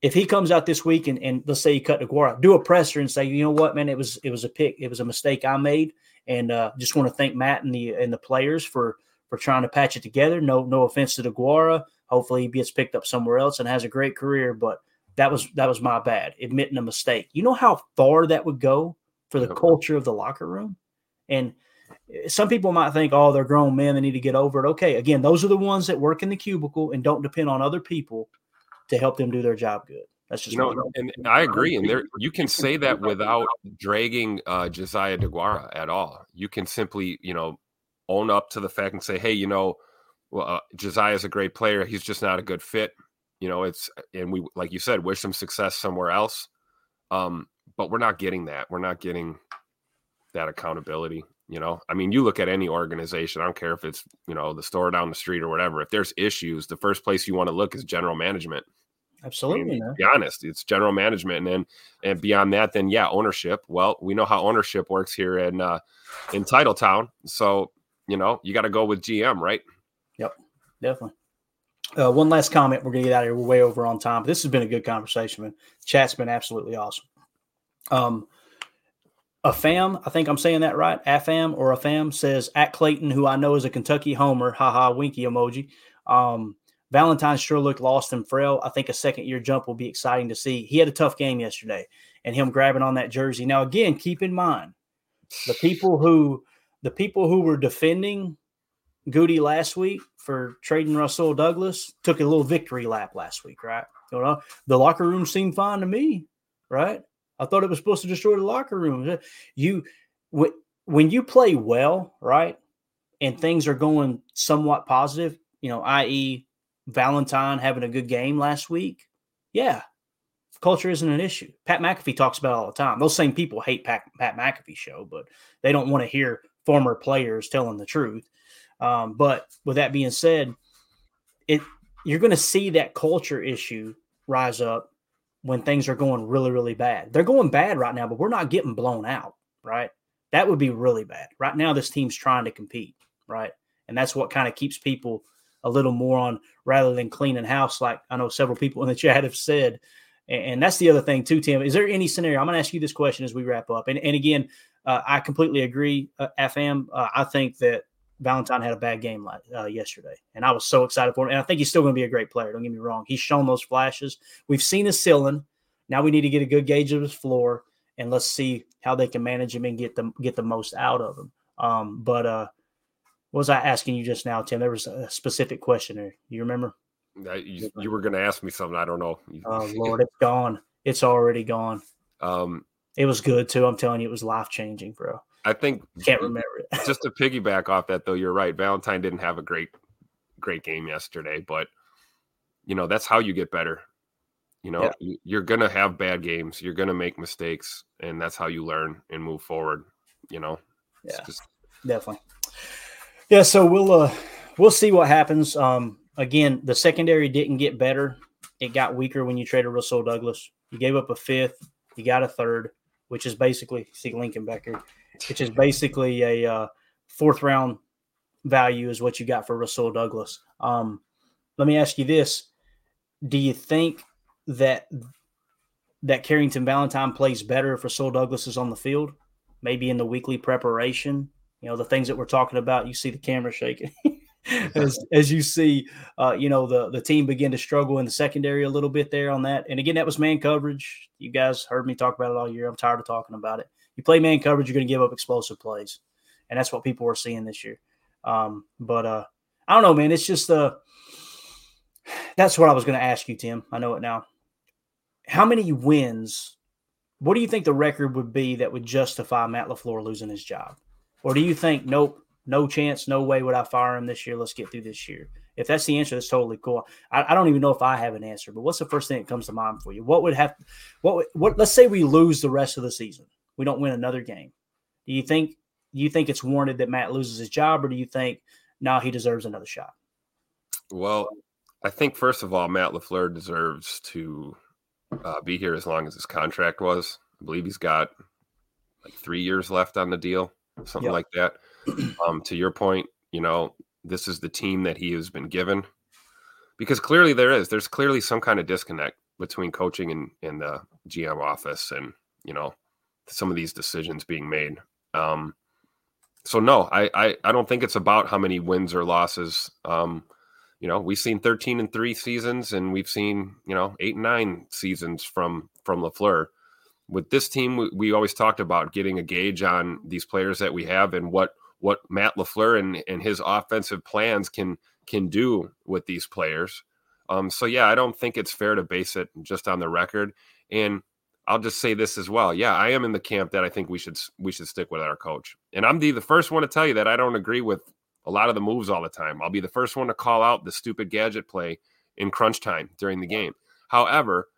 If he comes out this week and, and let's say he cut DeGuara, do a presser and say, you know what, man, it was it was a pick, it was a mistake I made, and uh, just want to thank Matt and the and the players for for trying to patch it together. No, no offense to DeGuara. Hopefully he gets picked up somewhere else and has a great career. But that was that was my bad, admitting a mistake. You know how far that would go for the culture of the locker room? And eh, some people might think, oh, they're grown men, they need to get over it. Okay, again, those are the ones that work in the cubicle and don't depend on other people to help them do their job good. That's just you know, and I agree. And there, you can say that without dragging uh, Josiah DeGuara at all. You can simply, you know, own up to the fact and say, hey, you know, well, uh, Josiah is a great player. He's just not a good fit. You know, it's and we, like you said, wish him success somewhere else. Um, but we're not getting that. We're not getting that accountability. You know, I mean, you look at any organization. I don't care if it's you know the store down the street or whatever. If there's issues, the first place you want to look is general management. Absolutely. I mean, be honest, it's general management, and then and beyond that, then yeah, ownership. Well, we know how ownership works here in uh, in Titletown, so you know you got to go with GM, right? Yep, definitely. Uh, one last comment. We're gonna get out of here. We're way over on time. This has been a good conversation, man. Chat's been absolutely awesome. Um, a fam, I think I'm saying that right. Afam or a fam says at Clayton, who I know is a Kentucky homer. Haha, winky emoji. Um, Valentine sure looked lost and frail. I think a second year jump will be exciting to see. He had a tough game yesterday, and him grabbing on that jersey. Now, again, keep in mind the people who the people who were defending Goody last week for trading Rasul Douglas took a little victory lap last week, right? You know, the locker room seemed fine to me, right? I thought it was supposed to destroy the locker room. You when you play well, right, and things are going somewhat positive, you know, i.e., Valentine having a good game last week, yeah, culture isn't an issue. Pat McAfee talks about all the time. Those same people hate Pat, Pat McAfee show, but they don't want to hear former players telling the truth. Um, but with that being said, it you're going to see that culture issue rise up when things are going really, really bad. They're going bad right now, but we're not getting blown out, right? That would be really bad. Right now, this team's trying to compete, right? And that's what kind of keeps people a little more on rather than cleaning house, like I know several people in the chat have said. And, that's the other thing too, Tim. Is there any scenario? I'm going to ask you this question as we wrap up. And, and again, uh, I completely agree, uh, FM. Uh, I think that Valentine had a bad game uh, yesterday, and I was so excited for him. And I think he's still going to be a great player. Don't get me wrong; he's shown those flashes. We've seen his ceiling. Now we need to get a good gauge of his floor, and let's see how they can manage him and get the get the most out of him. Um, but uh, what was I asking you just now, Tim? There was a specific question there. You remember? you, you, were going to ask me something. I don't know. Oh Lord, it's gone. It's already gone. Um, it was good too. I'm telling you, it was life changing, bro. I think can't remember it. just to piggyback off that, though, you're right. Valentine didn't have a great, great game yesterday, but you know that's how you get better. You know, yeah. you're gonna have bad games. You're gonna make mistakes, and that's how you learn and move forward. You know, yeah, just... definitely. Yeah, so we'll uh we'll see what happens. Um, again, the secondary didn't get better; it got weaker when you traded Rasul Douglas. You gave up a fifth, you got a third, which is basically see Lincoln back here which is basically a uh, fourth round value is what you got for Rasul Douglas. Um, let me ask you this: Do you think that that Carrington Valentine plays better if Rasul Douglas is on the field? Maybe in the weekly preparation, you know, the things that we're talking about. You see the camera shaking. as as you see, uh, you know the the team begin to struggle in the secondary a little bit there on that. And again, that was man coverage. You guys heard me talk about it all year. I'm tired of talking about it you play man coverage, you're going to give up explosive plays, and that's what people are seeing this year. Um, but uh, I don't know, man. It's just uh, that's what I was going to ask you, Tim. I know it now. How many wins? What do you think the record would be that would justify Matt LaFleur losing his job? Or do you think, nope, no chance, no way would I fire him this year? Let's get through this year. If that's the answer, that's totally cool. I, I, don't even know if I have an answer, but what's the first thing that comes to mind for you? What would have, what, what, let's say we lose the rest of the season we don't win another game. Do you think do you think it's warranted that Matt loses his job, or do you think now nah, he deserves another shot? Well, I think first of all, Matt LaFleur deserves to uh, be here as long as his contract was. I believe he's got like three years left on the deal, something yep. like that. Um, to your point, you know, this is the team that he has been given because clearly there is. There's clearly some kind of disconnect between coaching and, and the GM office, and you know, some of these decisions being made. Um, so no, I, I I don't think it's about how many wins or losses. Um, you know, we've seen 13 and three seasons, and we've seen you know eight and nine seasons from from Lafleur. With this team, we, we always talked about getting a gauge on these players that we have and what what Matt Lafleur and, and his offensive plans can can do with these players. Um, so yeah, I don't think it's fair to base it just on the record. And I'll just say this as well. Yeah, I am in the camp that I think we should we should stick with our coach. And I'm the the first one to tell you that I don't agree with a lot of the moves all the time. I'll be the first one to call out the stupid gadget play in crunch time during the game. However,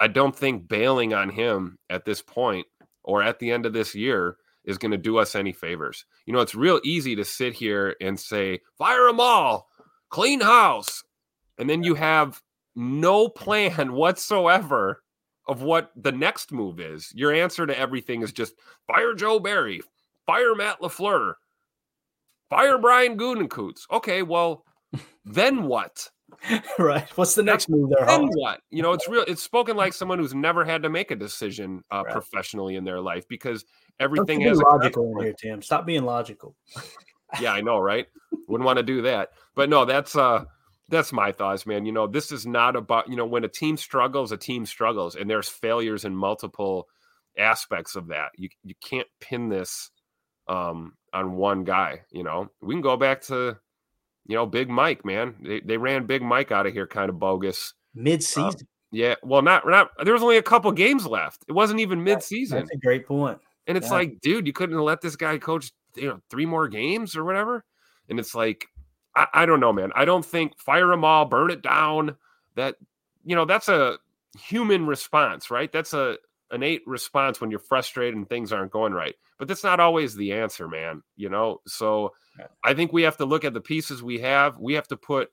I don't think bailing on him at this point or at the end of this year is going to do us any favors. You know, it's real easy to sit here and say, fire them all, clean house. And then you have no plan whatsoever of what the next move is. Your answer to everything is just fire Joe Barry, fire Matt LaFleur, fire Brian Gutekunst. Okay, well, then what? right. What's the next move there? Then what? You know, it's real. It's spoken like someone who's never had to make a decision uh, Right. professionally in their life because everything be logical in here, Tim. Stop being logical. yeah, I know, right? Wouldn't want to do that. But no, that's uh that's my thoughts, man. You know, this is not about, you know, when a team struggles, a team struggles and there's failures in multiple aspects of that. You you can't pin this um on one guy, you know. We can go back to you know, Big Mike, man. They they ran Big Mike out of here kind of bogus. Mid season. Yeah, well, not not there was only a couple games left. It wasn't even mid-season. That's a great point. And it's Yeah. like, dude, you couldn't let this guy coach, you know, three more games or whatever. And it's like, I, I don't know, man. I don't think fire them all, burn it down. That, you know, that's a human response, right? That's a innate response when you're frustrated and things aren't going right. But that's not always the answer, man. You know, so. I think we have to look at the pieces we have. We have to put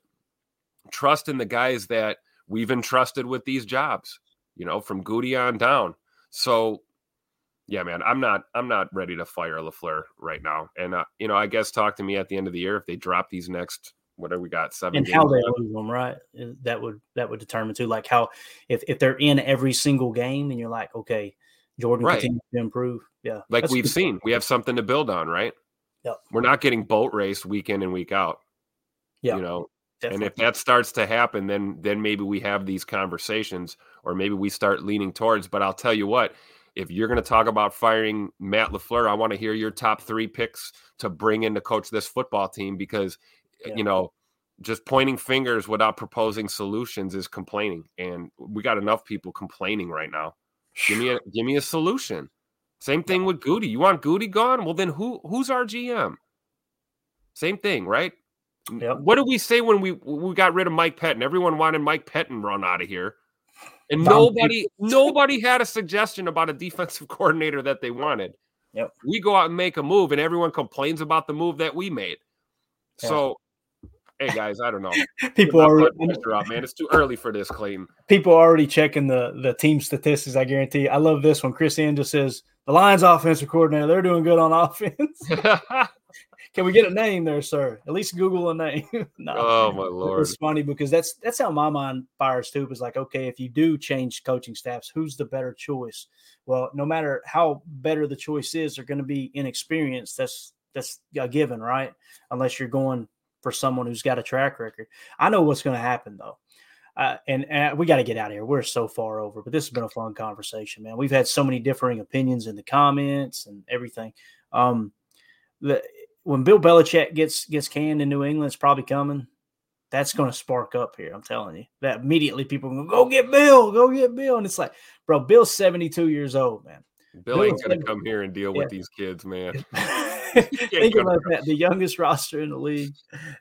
trust in the guys that we've entrusted with these jobs. You know, from Goody on down. So yeah, man, I'm not I'm not ready to fire Lafleur right now. And uh, you know, I guess talk to me at the end of the year if they drop these next what whatever we got seven and games how they lose them, right? Uh, That would that would determine too. Like how if if they're in every single game, and you're like, okay, Jordan Right. continues to improve. Yeah, like we've seen. We have something to build on, right? Yep. We're not getting boat race week in and week out. Yeah, You know, definitely. and if that starts to happen, then then maybe we have these conversations, or maybe we start leaning towards. But I'll tell you what, if you're going to talk about firing Matt Lafleur, I want to hear your top three picks to bring in to coach this football team because eh, Yeah. you know just pointing fingers without proposing solutions is complaining, and we got enough people complaining right now. Give me a give me a solution. Same thing with Goody. You want Goody gone? Well, then who who's our GM? Same thing, right? Yep. What did we say when we we got rid of Mike Pettine? Everyone wanted Mike Pettine run out of here, and nobody nobody had a suggestion about a defensive coordinator that they wanted. Yep. We go out and make a move, and everyone complains about the move that we made. Yeah. So, hey guys, I don't know. people are man. It's too early for this, Clayton. people are already checking the the team statistics. I guarantee. I love this one. Chris Angel says the Lions offensive coordinator. They're doing good on offense. Can we get a name there, sir? At least Google a name. no. oh my lord! It's funny because that's that's how my mind fires too. Is like, okay, if you do change coaching staffs, who's the better choice? Well, no matter how better the choice is, they're going to be inexperienced. That's that's a given, right? Unless you're going for someone who's got a track record. I know what's going to happen though, uh, and, and we got to get out of here. We're so far over, but this has been a fun conversation, man. We've had so many differing opinions in the comments and everything. Um, the when Bill Belichick gets gets canned in New England, it's probably coming. That's going to spark up here. I'm telling you. That immediately people are going to go get Bill, go get Bill, and it's like, bro, Bill's 72 years old, man. Bill ain't gonna come here and deal with these kids, man. Think about that. The youngest roster in the league.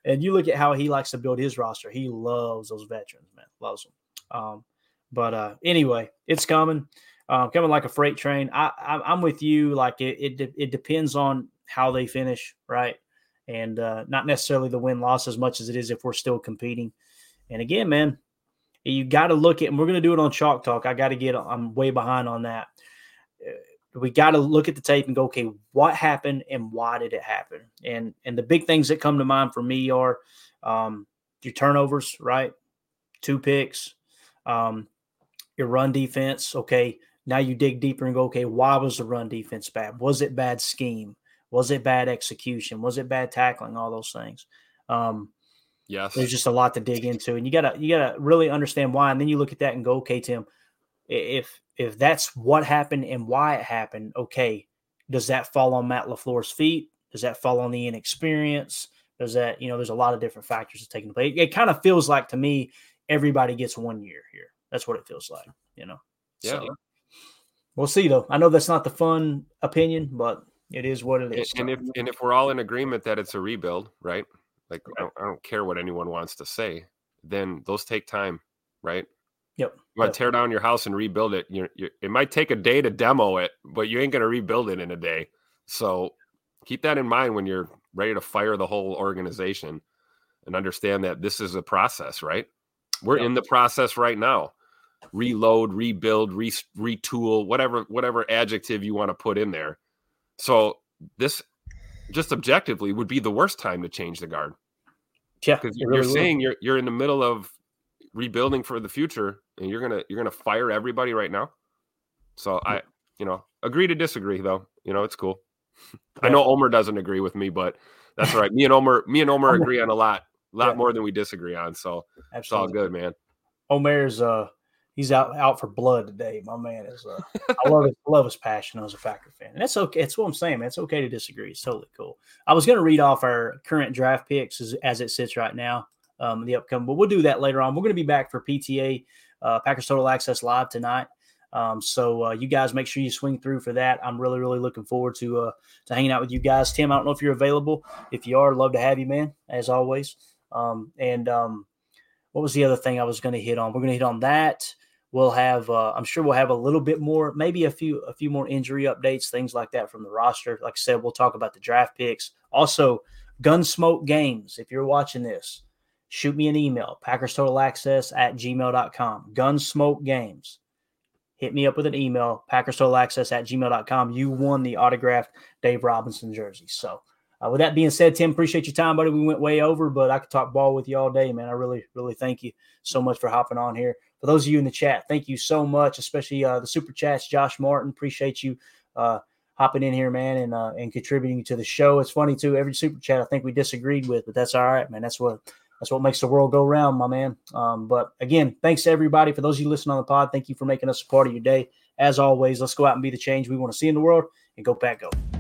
And you look at how he likes to build his roster. He loves those veterans, man. Loves them. Um, but uh, anyway, it's coming. Uh, coming like a freight train. I, I I'm with you. Like it, it it depends on how they finish, right? And uh, not necessarily the win loss as much as it is if we're still competing. And again, man, you got to look at, and we're going to do it on Chalk Talk. I got to get, I'm way behind on that. Uh, We got to look at the tape and go, okay, what happened and why did it happen? And and the big things that come to mind for me are um, your turnovers, right? Two picks, um, your run defense. Okay, now you dig deeper and go, okay, why was the run defense bad? Was it bad scheme? Was it bad execution? Was it bad tackling? All those things. Um, yes. There's just a lot to dig into, and you gotta you gotta really understand why. And then you look at that and go, okay, Tim, if if that's what happened and why it happened, okay, does that fall on Matt LaFleur's feet? Does that fall on the inexperience? Does that, you know, there's a lot of different factors that take place. It, it kind of feels like to me, everybody gets one year here. That's what it feels like, you know. Yeah. So, we'll see though. I know that's not the fun opinion, but it is what it is. And if and if we're all in agreement that it's a rebuild, right? Like I don't, I don't care what anyone wants to say, then those take time, right? Yep. You want to tear down your house and rebuild it. You're, you it might take a day to demo it, but you ain't going to rebuild it in a day. So keep that in mind when you're ready to fire the whole organization and understand that this is a process, right? We're Yep. in the process right now. Reload, rebuild, re- retool, whatever whatever adjective you want to put in there. So this just objectively would be the worst time to change the guard. Yeah, because you're really saying you're you're in the middle of rebuilding for the future and you're gonna you're gonna fire everybody right now? So i you know agree to disagree though. You know it's cool. I know omer doesn't agree with me but that's all right. Me and omer me and omer agree on a lot a lot Yeah. more than we disagree on so it's all good man. Omer's uh he's out out for blood today. My man is uh I love his love his passion as a Packer fan. And that's okay. That's what I'm saying, man. It's okay to disagree. It's totally cool. I was gonna read off our current draft picks as, as it sits right now, um, the upcoming, but we'll do that later on. We're gonna be back for PTA uh Packers Total Access Live tonight. Um, so uh, you guys make sure you swing through for that. I'm really, really looking forward to uh, to hanging out with you guys. Tim, I don't know if you're available. If you are, love to have you, man, as always. Um, and um, what was the other thing I was going to hit on? We're going to hit on that. We'll have, uh, I'm sure we'll have a little bit more, maybe a few, a few more injury updates, things like that from the roster. Like I said, we'll talk about the draft picks. Also, Gunsmoke Games. If you're watching this, shoot me an email, Packers Total Access at gmail.com. Gunsmoke Games. Hit me up with an email, Packers Total Access at gmail.com. You won the autographed Dave Robinson jersey. So, uh, with that being said, Tim, appreciate your time, buddy. We went way over, but I could talk ball with you all day, man. I really, really thank you so much for hopping on here. For those of you in the chat, thank you so much, especially uh, the super chats. Josh Martin, appreciate you uh, hopping in here, man, and uh, and contributing to the show. It's funny too. Every super chat I think we disagreed with, but that's all right, man. That's what that's what makes the world go round, my man. Um, but again, thanks to everybody for those of you listening on the pod. Thank you for making us a part of your day. As always, let's go out and be the change we want to see in the world and go Pack go.